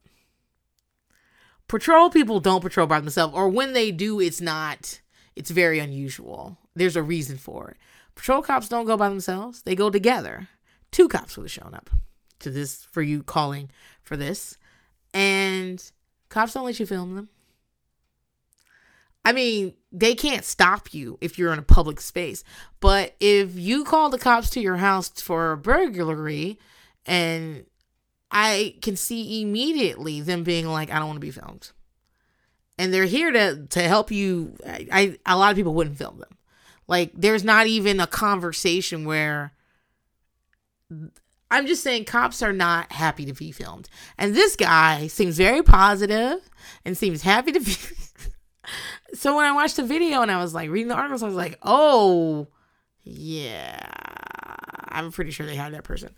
Patrol people don't patrol by themselves, or when they do, it's not, it's very unusual. There's a reason for it. Patrol cops don't go by themselves, they go together. Two cops would have shown up to this for you calling for this. And cops don't let you film them. I mean, they can't stop you if you're in a public space. But if you call the cops to your house for a burglary, and I can see immediately them being like, I don't want to be filmed. And they're here to to help you. I, I a lot of people wouldn't film them. Like there's not even a conversation where I'm just saying cops are not happy to be filmed. And this guy seems very positive and seems happy to be (laughs) So when I watched the video and I was like reading the articles, I was like, "Oh, yeah. I'm pretty sure they had that person."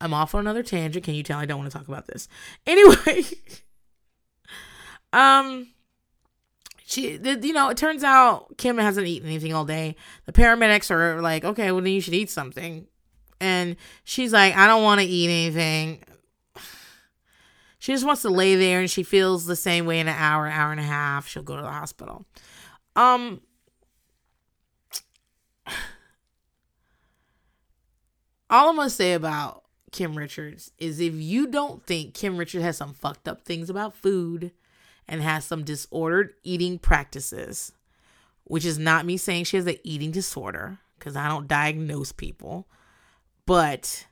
I'm off on another tangent. Can you tell? I don't want to talk about this? Anyway, (laughs) um she you know it turns out kim hasn't eaten anything all day. The paramedics are like okay well then you should eat something. And she's like i don't want to eat anything. (sighs) She just wants to lay there and she feels the same way in an hour hour and a half. She'll go to the hospital. Um (sighs) all i'm gonna say about kim richards is if you don't think kim richards has some fucked up things about food and has some disordered eating practices, which is not me saying she has an eating disorder because I don't diagnose people, but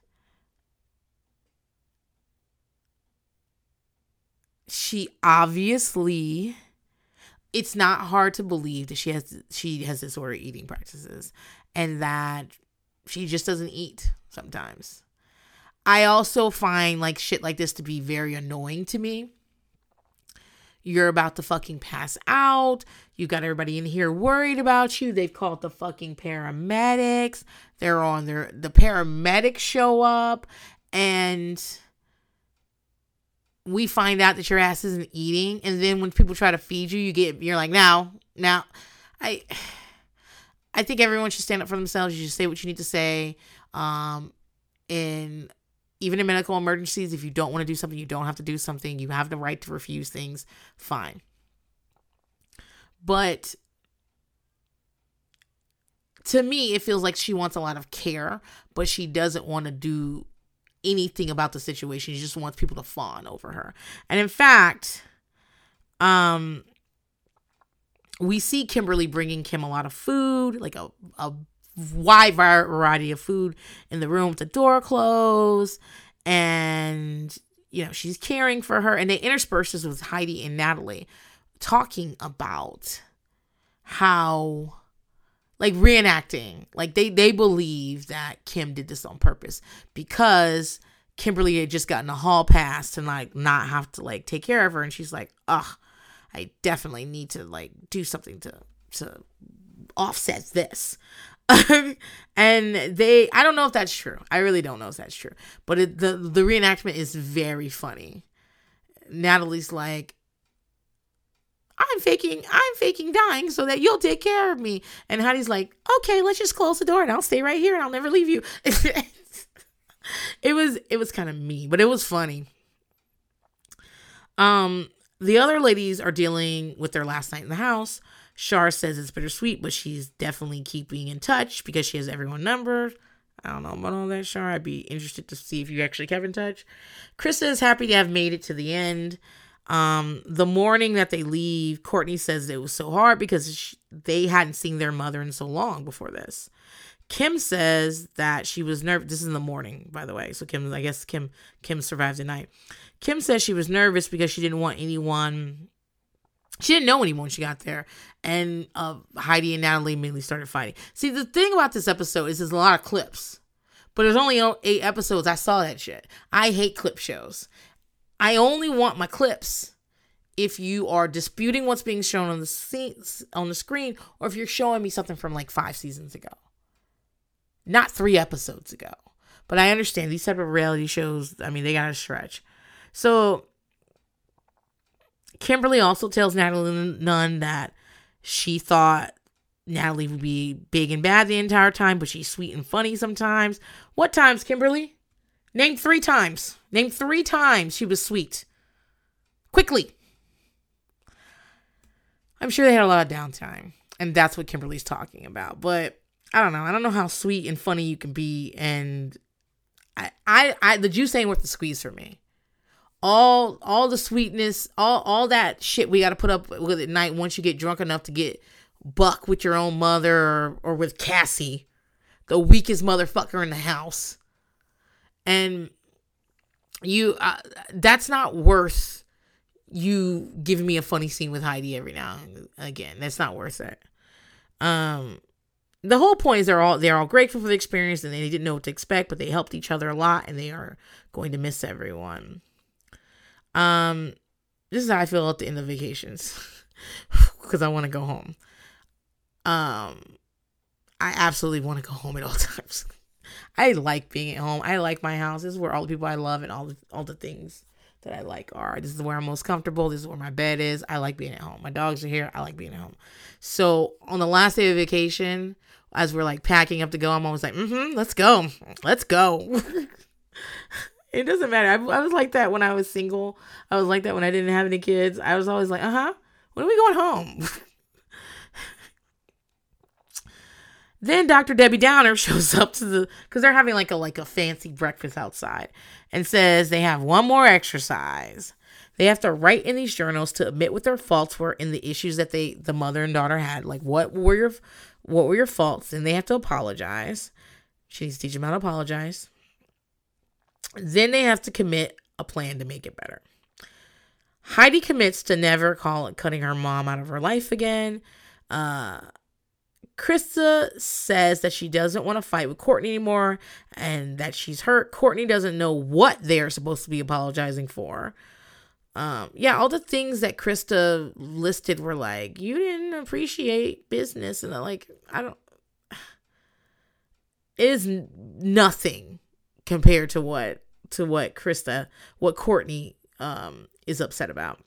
she obviously it's not hard to believe that she has she has disordered eating practices and that she just doesn't eat sometimes. I also find like shit like this to be very annoying to me you're about to fucking pass out. You got everybody in here worried about you. They've called the fucking paramedics. They're on their the paramedics show up and we find out that your ass isn't eating and then when people try to feed you you get you're like now now i i think everyone should stand up for themselves you should say what you need to say um and even in medical emergencies, if you don't want to do something, you don't have to do something. You have the right to refuse things. Fine. But to me, it feels like she wants a lot of care, but she doesn't want to do anything about the situation. She just wants people to fawn over her. And in fact, um, we see Kimberly bringing Kim a lot of food, like a, a wide variety of food in the room with the door closed and you know she's caring for her. And they intersperse this with heidi and natalie talking about how like reenacting like they they believe that kim did this on purpose because kimberly had just gotten a hall pass to like not have to like take care of her. And she's like ugh i definitely need to like do something to to offset this and they I don't know if that's true. I really don't know if that's true. But it, the the reenactment is very funny. Natalie's like I'm faking I'm faking dying so that you'll take care of me. And Heidi's like, "Okay, let's just close the door and I'll stay right here and I'll never leave you." (laughs) it was it was kind of mean, but it was funny. Um the other ladies are dealing with their last night in the house. Shar says it's bittersweet, but she's definitely keeping in touch because she has everyone number. I don't know about all that, Shar. I'd be interested to see if you actually kept in touch. Krista is happy to have made it to the end. Um, the morning that they leave, Courtney says it was so hard because she, they hadn't seen their mother in so long before this. Kim says that she was nervous. This is in the morning, by the way. So Kim, I guess Kim, Kim survived the night. Kim says she was nervous because she didn't want anyone she didn't know anyone when she got there. And uh, heidi and natalie immediately started fighting. See the thing about this episode is there's a lot of clips but there's only eight episodes. I saw that shit. I hate clip shows. I only want my clips if you are disputing what's being shown on the scenes on the screen or if you're showing me something from like five seasons ago. Not three episodes ago. But i understand these type of reality shows i mean they gotta stretch. So Kimberly also tells Natalie Nunn that she thought Natalie would be big and bad the entire time, but she's sweet and funny sometimes. What times, Kimberly? Name three times. Name three times she was sweet. Quickly. I'm sure they had a lot of downtime, and that's what Kimberly's talking about. But I don't know. I don't know how sweet and funny you can be, and I, I, I the juice ain't worth the squeeze for me all all the sweetness, all all that shit we got to put up with at night once you get drunk enough to get buck with your own mother or, or with Cassie, the weakest motherfucker in the house. And you uh, that's not worth you giving me a funny scene with Heidi every now and again. That's not worth it. Um the whole point is they're all they're all grateful for the experience and they didn't know what to expect, but they helped each other a lot and they are going to miss everyone. Um, this is how I feel at the end of vacations (laughs) because I want to go home. Um, I absolutely want to go home at all (laughs) times. I like being at home. I like my house. This is where all the people I love and all the all the things that I like are. This is where I'm most comfortable. This is where my bed is. I like being at home. My dogs are here. I like being at home. So on the last day of vacation, as we're like packing up to go, I'm always like, mm-hmm, let's go. Let's go. (laughs) it doesn't matter. I, I, was like that when I was single. I was like that when I didn't have any kids. I was always like, uh-huh. When are we going home? (laughs) then Dr. Debbie Downer (laughs) shows up to the because they're having like a like a fancy breakfast outside and says they have one more exercise. They have to write in these journals to admit what their faults were in the issues that they the mother and daughter had. Like what were your what were your faults? And they have to apologize. She needs to teach them how to apologize. Then they have to commit a plan to make it better. Heidi commits to never call it cutting her mom out of her life again. Uh, Krista says that she doesn't want to fight with Courtney anymore and that she's hurt. Courtney doesn't know what they're supposed to be apologizing for. Um, yeah, all the things that Krista listed were like, you didn't appreciate business. And like, I don't, (sighs) it is nothing compared to what, to what Krista, what Courtney, um, is upset about.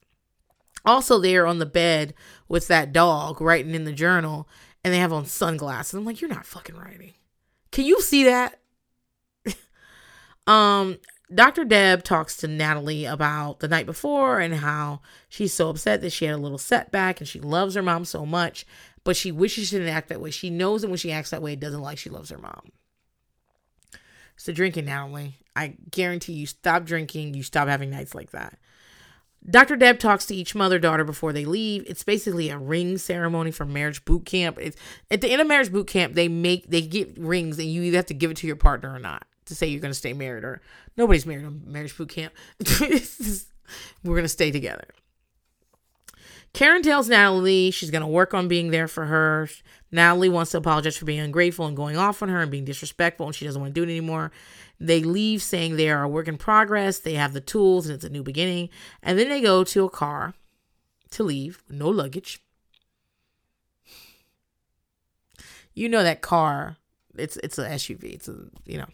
Also, they're on the bed with that dog writing in the journal and they have on sunglasses. I'm like, you're not fucking writing. Can you see that? (laughs) um, Dr. Deb talks to Natalie about the night before and how she's so upset that she had a little setback and she loves her mom so much, but she wishes she didn't act that way. She knows that when she acts that way, it doesn't like she loves her mom. So drinking, Natalie. I guarantee you stop drinking, you stop having nights like that. Dr. Deb talks to each mother daughter before they leave. It's basically a ring ceremony for marriage boot camp. It's, at the end of marriage boot camp, they make they get rings and you either have to give it to your partner or not to say you're going to stay married or nobody's married on marriage boot camp. (laughs) We're going to stay together. Karen tells Natalie she's going to work on being there for her. Natalie wants to apologize for being ungrateful and going off on her and being disrespectful, and she doesn't want to do it anymore. They leave saying they are a work in progress, they have the tools, and it's a new beginning. And then they go to a car to leave, no luggage. You know that car, it's it's an SUV. It's a you know,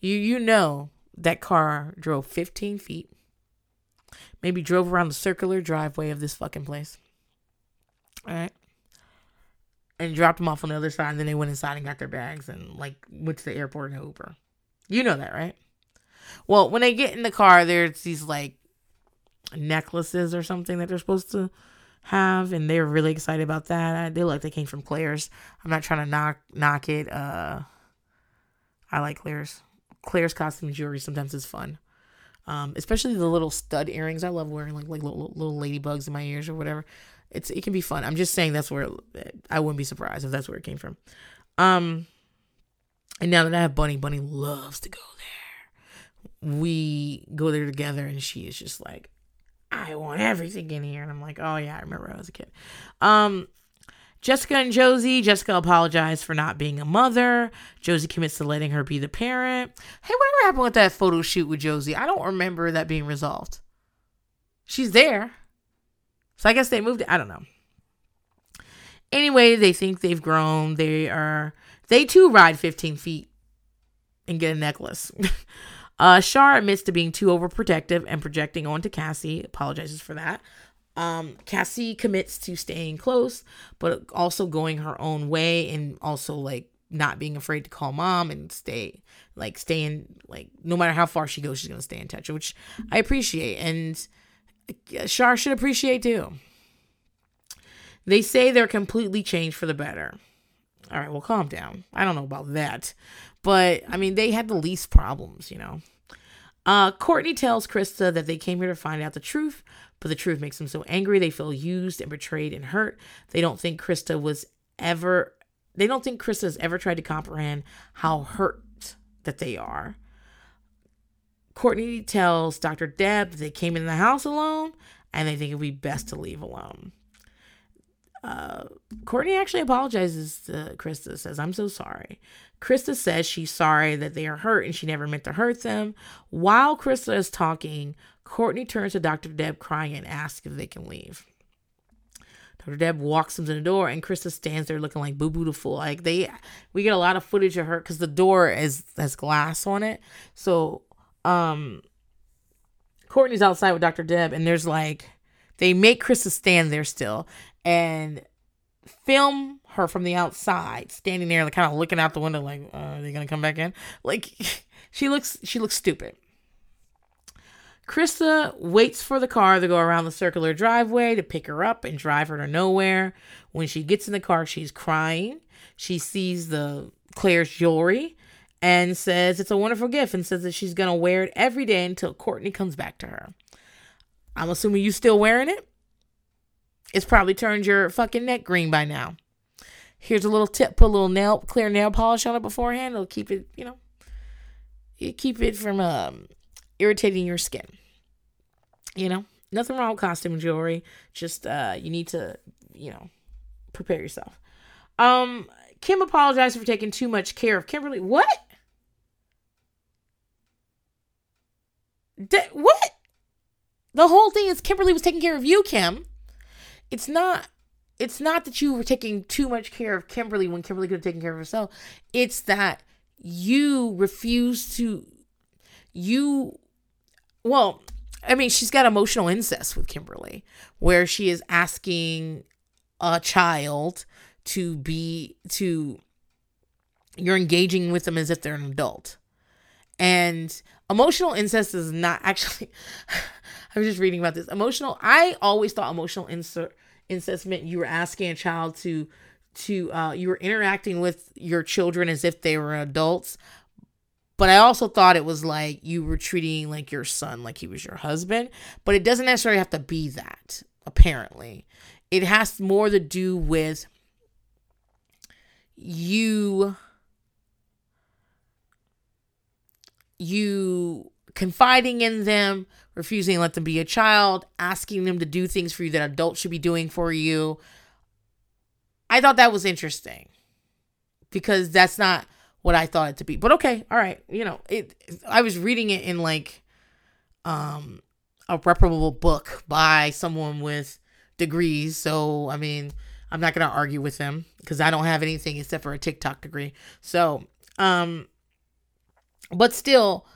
you you know that car drove 15 feet. Maybe drove around the circular driveway of this fucking place. All right and dropped them off on the other side. And then they went inside and got their bags and like went to the airport in Uber. You know that, right? Well, when they get in the car, there's these like necklaces or something that they're supposed to have, and they're really excited about that. They look like they came from Claire's. I'm not trying to knock knock it. Uh, I like Claire's. Claire's costume jewelry sometimes is fun. Um, especially the little stud earrings. I love wearing like like little, little ladybugs in my ears or whatever. It's it can be fun. I'm just saying that's where I wouldn't be surprised if that's where it came from. Um, and now that I have Bunny, Bunny loves to go there. We go there together, and she is just like, I want everything in here. And I'm like, oh, yeah, I remember I was a kid. Um, Jessica and Josie. Jessica apologized for not being a mother. Josie commits to letting her be the parent. Hey, whatever happened with that photo shoot with Josie? I don't remember that being resolved. She's there. So I guess they moved. I don't know. Anyway, they think they've grown. They are they too ride 15 feet and get a necklace. (laughs) uh, Shar admits to being too overprotective and projecting onto Cassie. Apologizes for that. Um, Cassie commits to staying close, but also going her own way and also like not being afraid to call mom and stay like staying like no matter how far she goes, she's gonna stay in touch, which I appreciate and Shar should appreciate too. They say they're completely changed for the better. All right, well, calm down. I don't know about that. But I mean, they had the least problems, you know. Uh, Courtney tells Krista that they came here to find out the truth, but the truth makes them so angry they feel used and betrayed and hurt. They don't think Krista was ever, they don't think Krista has ever tried to comprehend how hurt that they are. Courtney tells Dr. Deb that they came in the house alone and they think it would be best to leave alone uh, Kourtney actually apologizes to Krista, says, I'm so sorry. Krista says she's sorry that they are hurt and she never meant to hurt them. While Krista is talking, Courtney turns to Dr. Deb crying and asks if they can leave. Dr. Deb walks them to the door and Krista stands there looking like boo boo the fool. Like they we get a lot of footage of her because the door is has glass on it. So um Kourtney's outside with Dr. Deb and there's like they make Krista stand there still and film her from the outside, standing there, like kind of looking out the window, like, uh, are they gonna come back in? Like, (laughs) she looks, she looks stupid. Krista waits for the car to go around the circular driveway to pick her up and drive her to nowhere. When she gets in the car, she's crying. She sees the Claire's jewelry and says it's a wonderful gift and says that she's gonna wear it every day until Courtney comes back to her. I'm assuming you still wearing it. It's probably turned your fucking neck green by now. Here's a little tip: put a little nail clear nail polish on it beforehand. It'll keep it, you know, you keep it from um, irritating your skin. You know, nothing wrong with costume jewelry. Just uh, you need to, you know, prepare yourself. Um, Kim apologized for taking too much care of Kimberly. What? D- what? The whole thing is Kimberly was taking care of you, Kim it's not it's not that you were taking too much care of Kimberly when Kimberly could have taken care of herself. It's that you refuse to you well, I mean, she's got emotional incest with Kimberly where she is asking a child to be to you're engaging with them as if they're an adult. And emotional incest is not actually (laughs) I was just reading about this. Emotional I always thought emotional incest incest meant you were asking a child to to uh, you were interacting with your children as if they were adults. But i also thought it was like you were treating like your son like he was your husband. But it doesn't necessarily have to be that apparently. It has more to do with you you confiding in them refusing to let them be a child, asking them to do things for you that adults should be doing for you. I thought that was interesting because that's not what I thought it to be. But okay, all right, you know, it I was reading it in like um a reputable book by someone with degrees, so I mean, I'm not going to argue with them because I don't have anything except for a TikTok degree. So, um but still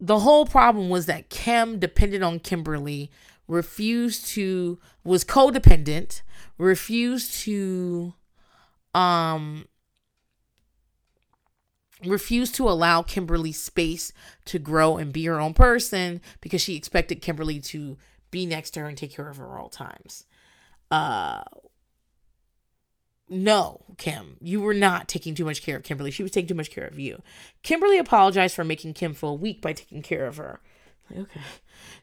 the whole problem was that Kim depended on Kimberly, refused to was codependent, refused to um refused to allow Kimberly space to grow and be her own person because she expected Kimberly to be next to her and take care of her all times. Uh no, Kim, you were not taking too much care of Kimberly. She was taking too much care of you. Kimberly apologized for making Kim feel weak by taking care of her. Okay.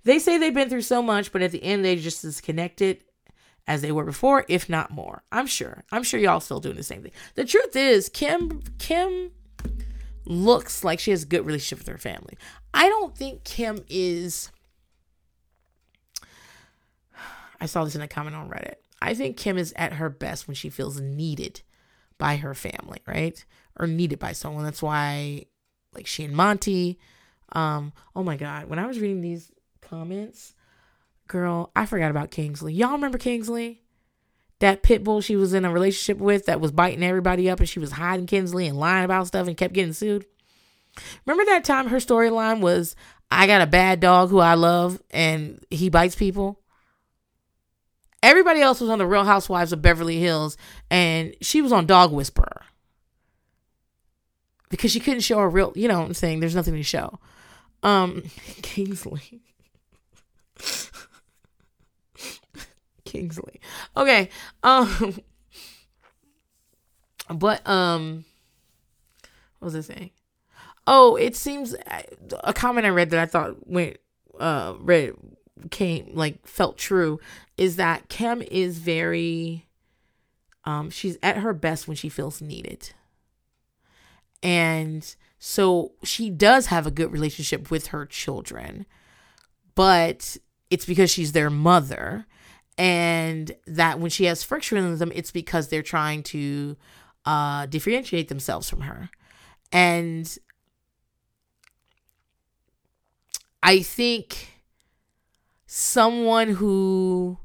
They say they've been through so much, but at the end, they just as connected as they were before, if not more. I'm sure. I'm sure y'all still doing the same thing. The truth is, Kim, Kim looks like she has a good relationship with her family. I don't think Kim is. (sighs) I saw this in a comment on Reddit. I think Kim is at her best when she feels needed by her family, right? Or needed by someone. That's why, like she and Monty. Um, oh my God, when I was reading these comments, girl, I forgot about Kingsley. Y'all remember Kingsley? That pit bull she was in a relationship with that was biting everybody up and she was hiding Kingsley and lying about stuff and kept getting sued. Remember that time her storyline was I got a bad dog who I love and he bites people? Everybody else was on the Real Housewives of Beverly Hills, and she was on Dog Whisperer because she couldn't show a real. You know what I'm saying? There's nothing to show. Um, (laughs) Kingsley. (laughs) Kingsley. Okay. Um. (laughs) But um, what was I saying? Oh, it seems a comment I read that I thought went uh read came like felt true is that Kim is very um she's at her best when she feels needed. And so she does have a good relationship with her children. But it's because she's their mother and that when she has friction with them, it's because they're trying to uh, differentiate themselves from her. And I think someone who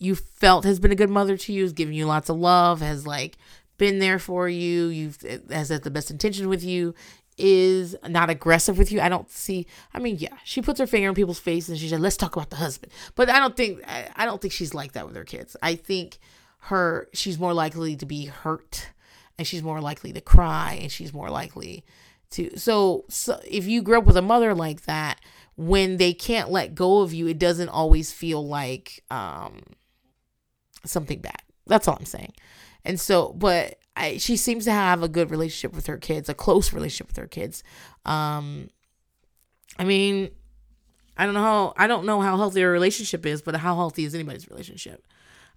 you felt has been a good mother to you, has given you lots of love, has like been there for you, you've has had the best intention with you, is not aggressive with you. I don't see. I mean, yeah, she puts her finger in people's face and she said, "Let's talk about the husband." But I don't think I don't think she's like that with her kids. I think her she's more likely to be hurt, and she's more likely to cry, and she's more likely to. So, so if you grew up with a mother like that, when they can't let go of you, it doesn't always feel like um something bad. That's all I'm saying. And so, but I, she seems to have a good relationship with her kids, a close relationship with her kids. Um, I mean, I don't know how I don't know how healthy her relationship is, but how healthy is anybody's relationship?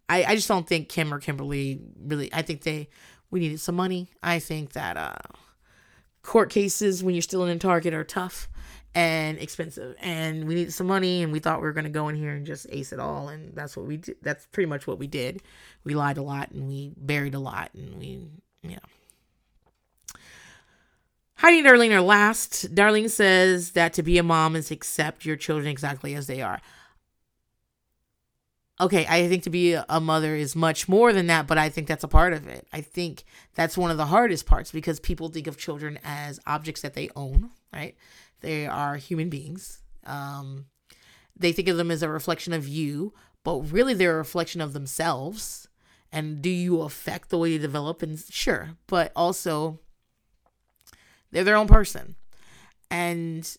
I, I just don't think Kim or Kimberly really. I think they we needed some money. I think that uh, court cases when you're still in Target are tough, and expensive and we needed some money and we thought we were going to go in here and just ace it all and that's what we did that's pretty much what we did we lied a lot and we buried a lot and we know Heidi and Darlene are last. Darlene says that to be a mom is accept your children exactly as they are. Okay, I think to be a mother is much more than that, but I think that's a part of it. I think that's one of the hardest parts because people think of children as objects that they own, right? They are human beings. Um, they think of them as a reflection of you, but really they're a reflection of themselves. And do you affect the way you develop? And sure, but also they're their own person. And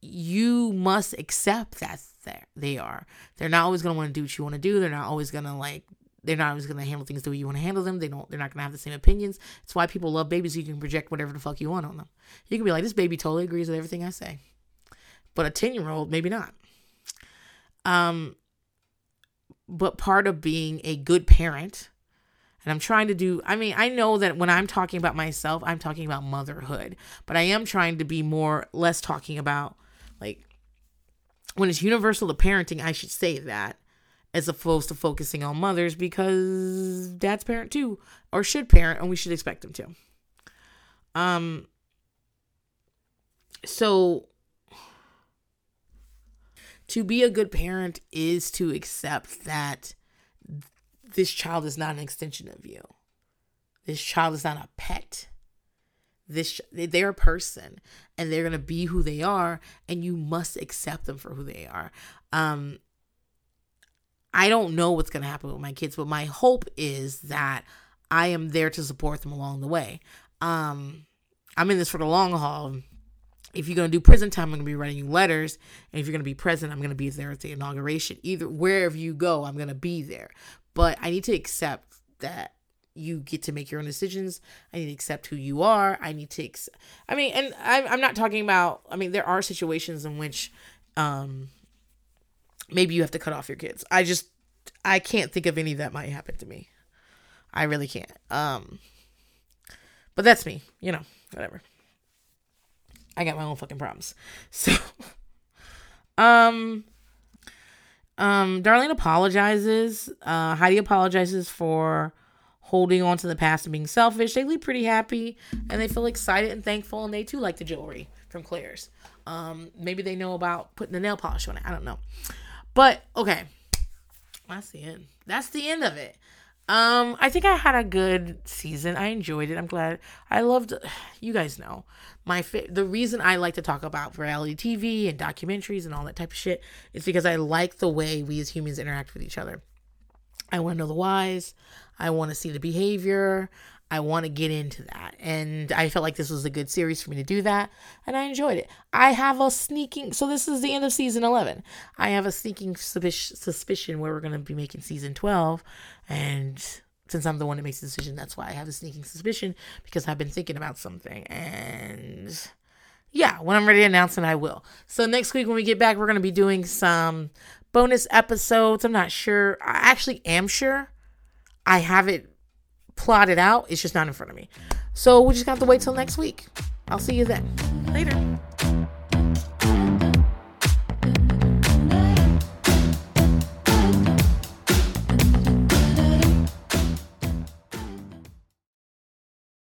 you must accept that they are. They're not always going to want to do what you want to do. They're not always going to like they're not always gonna handle things the way you want to handle them. They don't. They're not gonna have the same opinions. It's why people love babies. You can project whatever the fuck you want on them. You can be like, this baby totally agrees with everything I say, but a ten year old maybe not. Um, but part of being a good parent, and I'm trying to do. I mean, I know that when I'm talking about myself, I'm talking about motherhood, but I am trying to be more less talking about like when it's universal to parenting. I should say that as opposed to focusing on mothers because dads parent too or should parent and we should expect them to. Um so to be a good parent is to accept that this child is not an extension of you. This child is not a pet. This they're a person and they're going to be who they are and you must accept them for who they are. Um I don't know what's going to happen with my kids, but my hope is that I am there to support them along the way. Um, I'm in this for the long haul. If you're going to do prison time, I'm going to be writing you letters. And if you're going to be present, I'm going to be there at the inauguration. Either wherever you go, I'm going to be there. But I need to accept that you get to make your own decisions. I need to accept who you are. I need to, ex- I mean, and I'm, I'm not talking about, I mean, there are situations in which, um, maybe you have to cut off your kids. I just I can't think of any that might happen to me. I really can't. Um but that's me, you know, whatever. I got my own fucking problems. (laughs) So um um Darlene apologizes. Uh Heidi apologizes for holding on to the past and being selfish. They leave pretty happy and they feel excited and thankful and they too like the jewelry from Claire's. Um maybe they know about putting the nail polish on it. I don't know. But okay, that's the end. That's the end of it. Um, I think I had a good season. I enjoyed it. I'm glad. I loved. (sighs) You guys know my fa- the reason I like to talk about reality TV and documentaries and all that type of shit is because I like the way we as humans interact with each other. I want to know the whys. I want to see the behavior. I want to get into that. And I felt like this was a good series for me to do that. And I enjoyed it. I have a sneaking, so this is the end of season 11. I have a sneaking suspicion where we're going to be making season 12. And since I'm the one that makes the decision, that's why I have a sneaking suspicion because I've been thinking about something. And yeah, when I'm ready to announce it, I will. So next week when we get back, we're going to be doing some bonus episodes. I'm not sure. I actually am sure. I have it plotted out. It's just not in front of me. So we just got to wait till next week. I'll see you then. Later.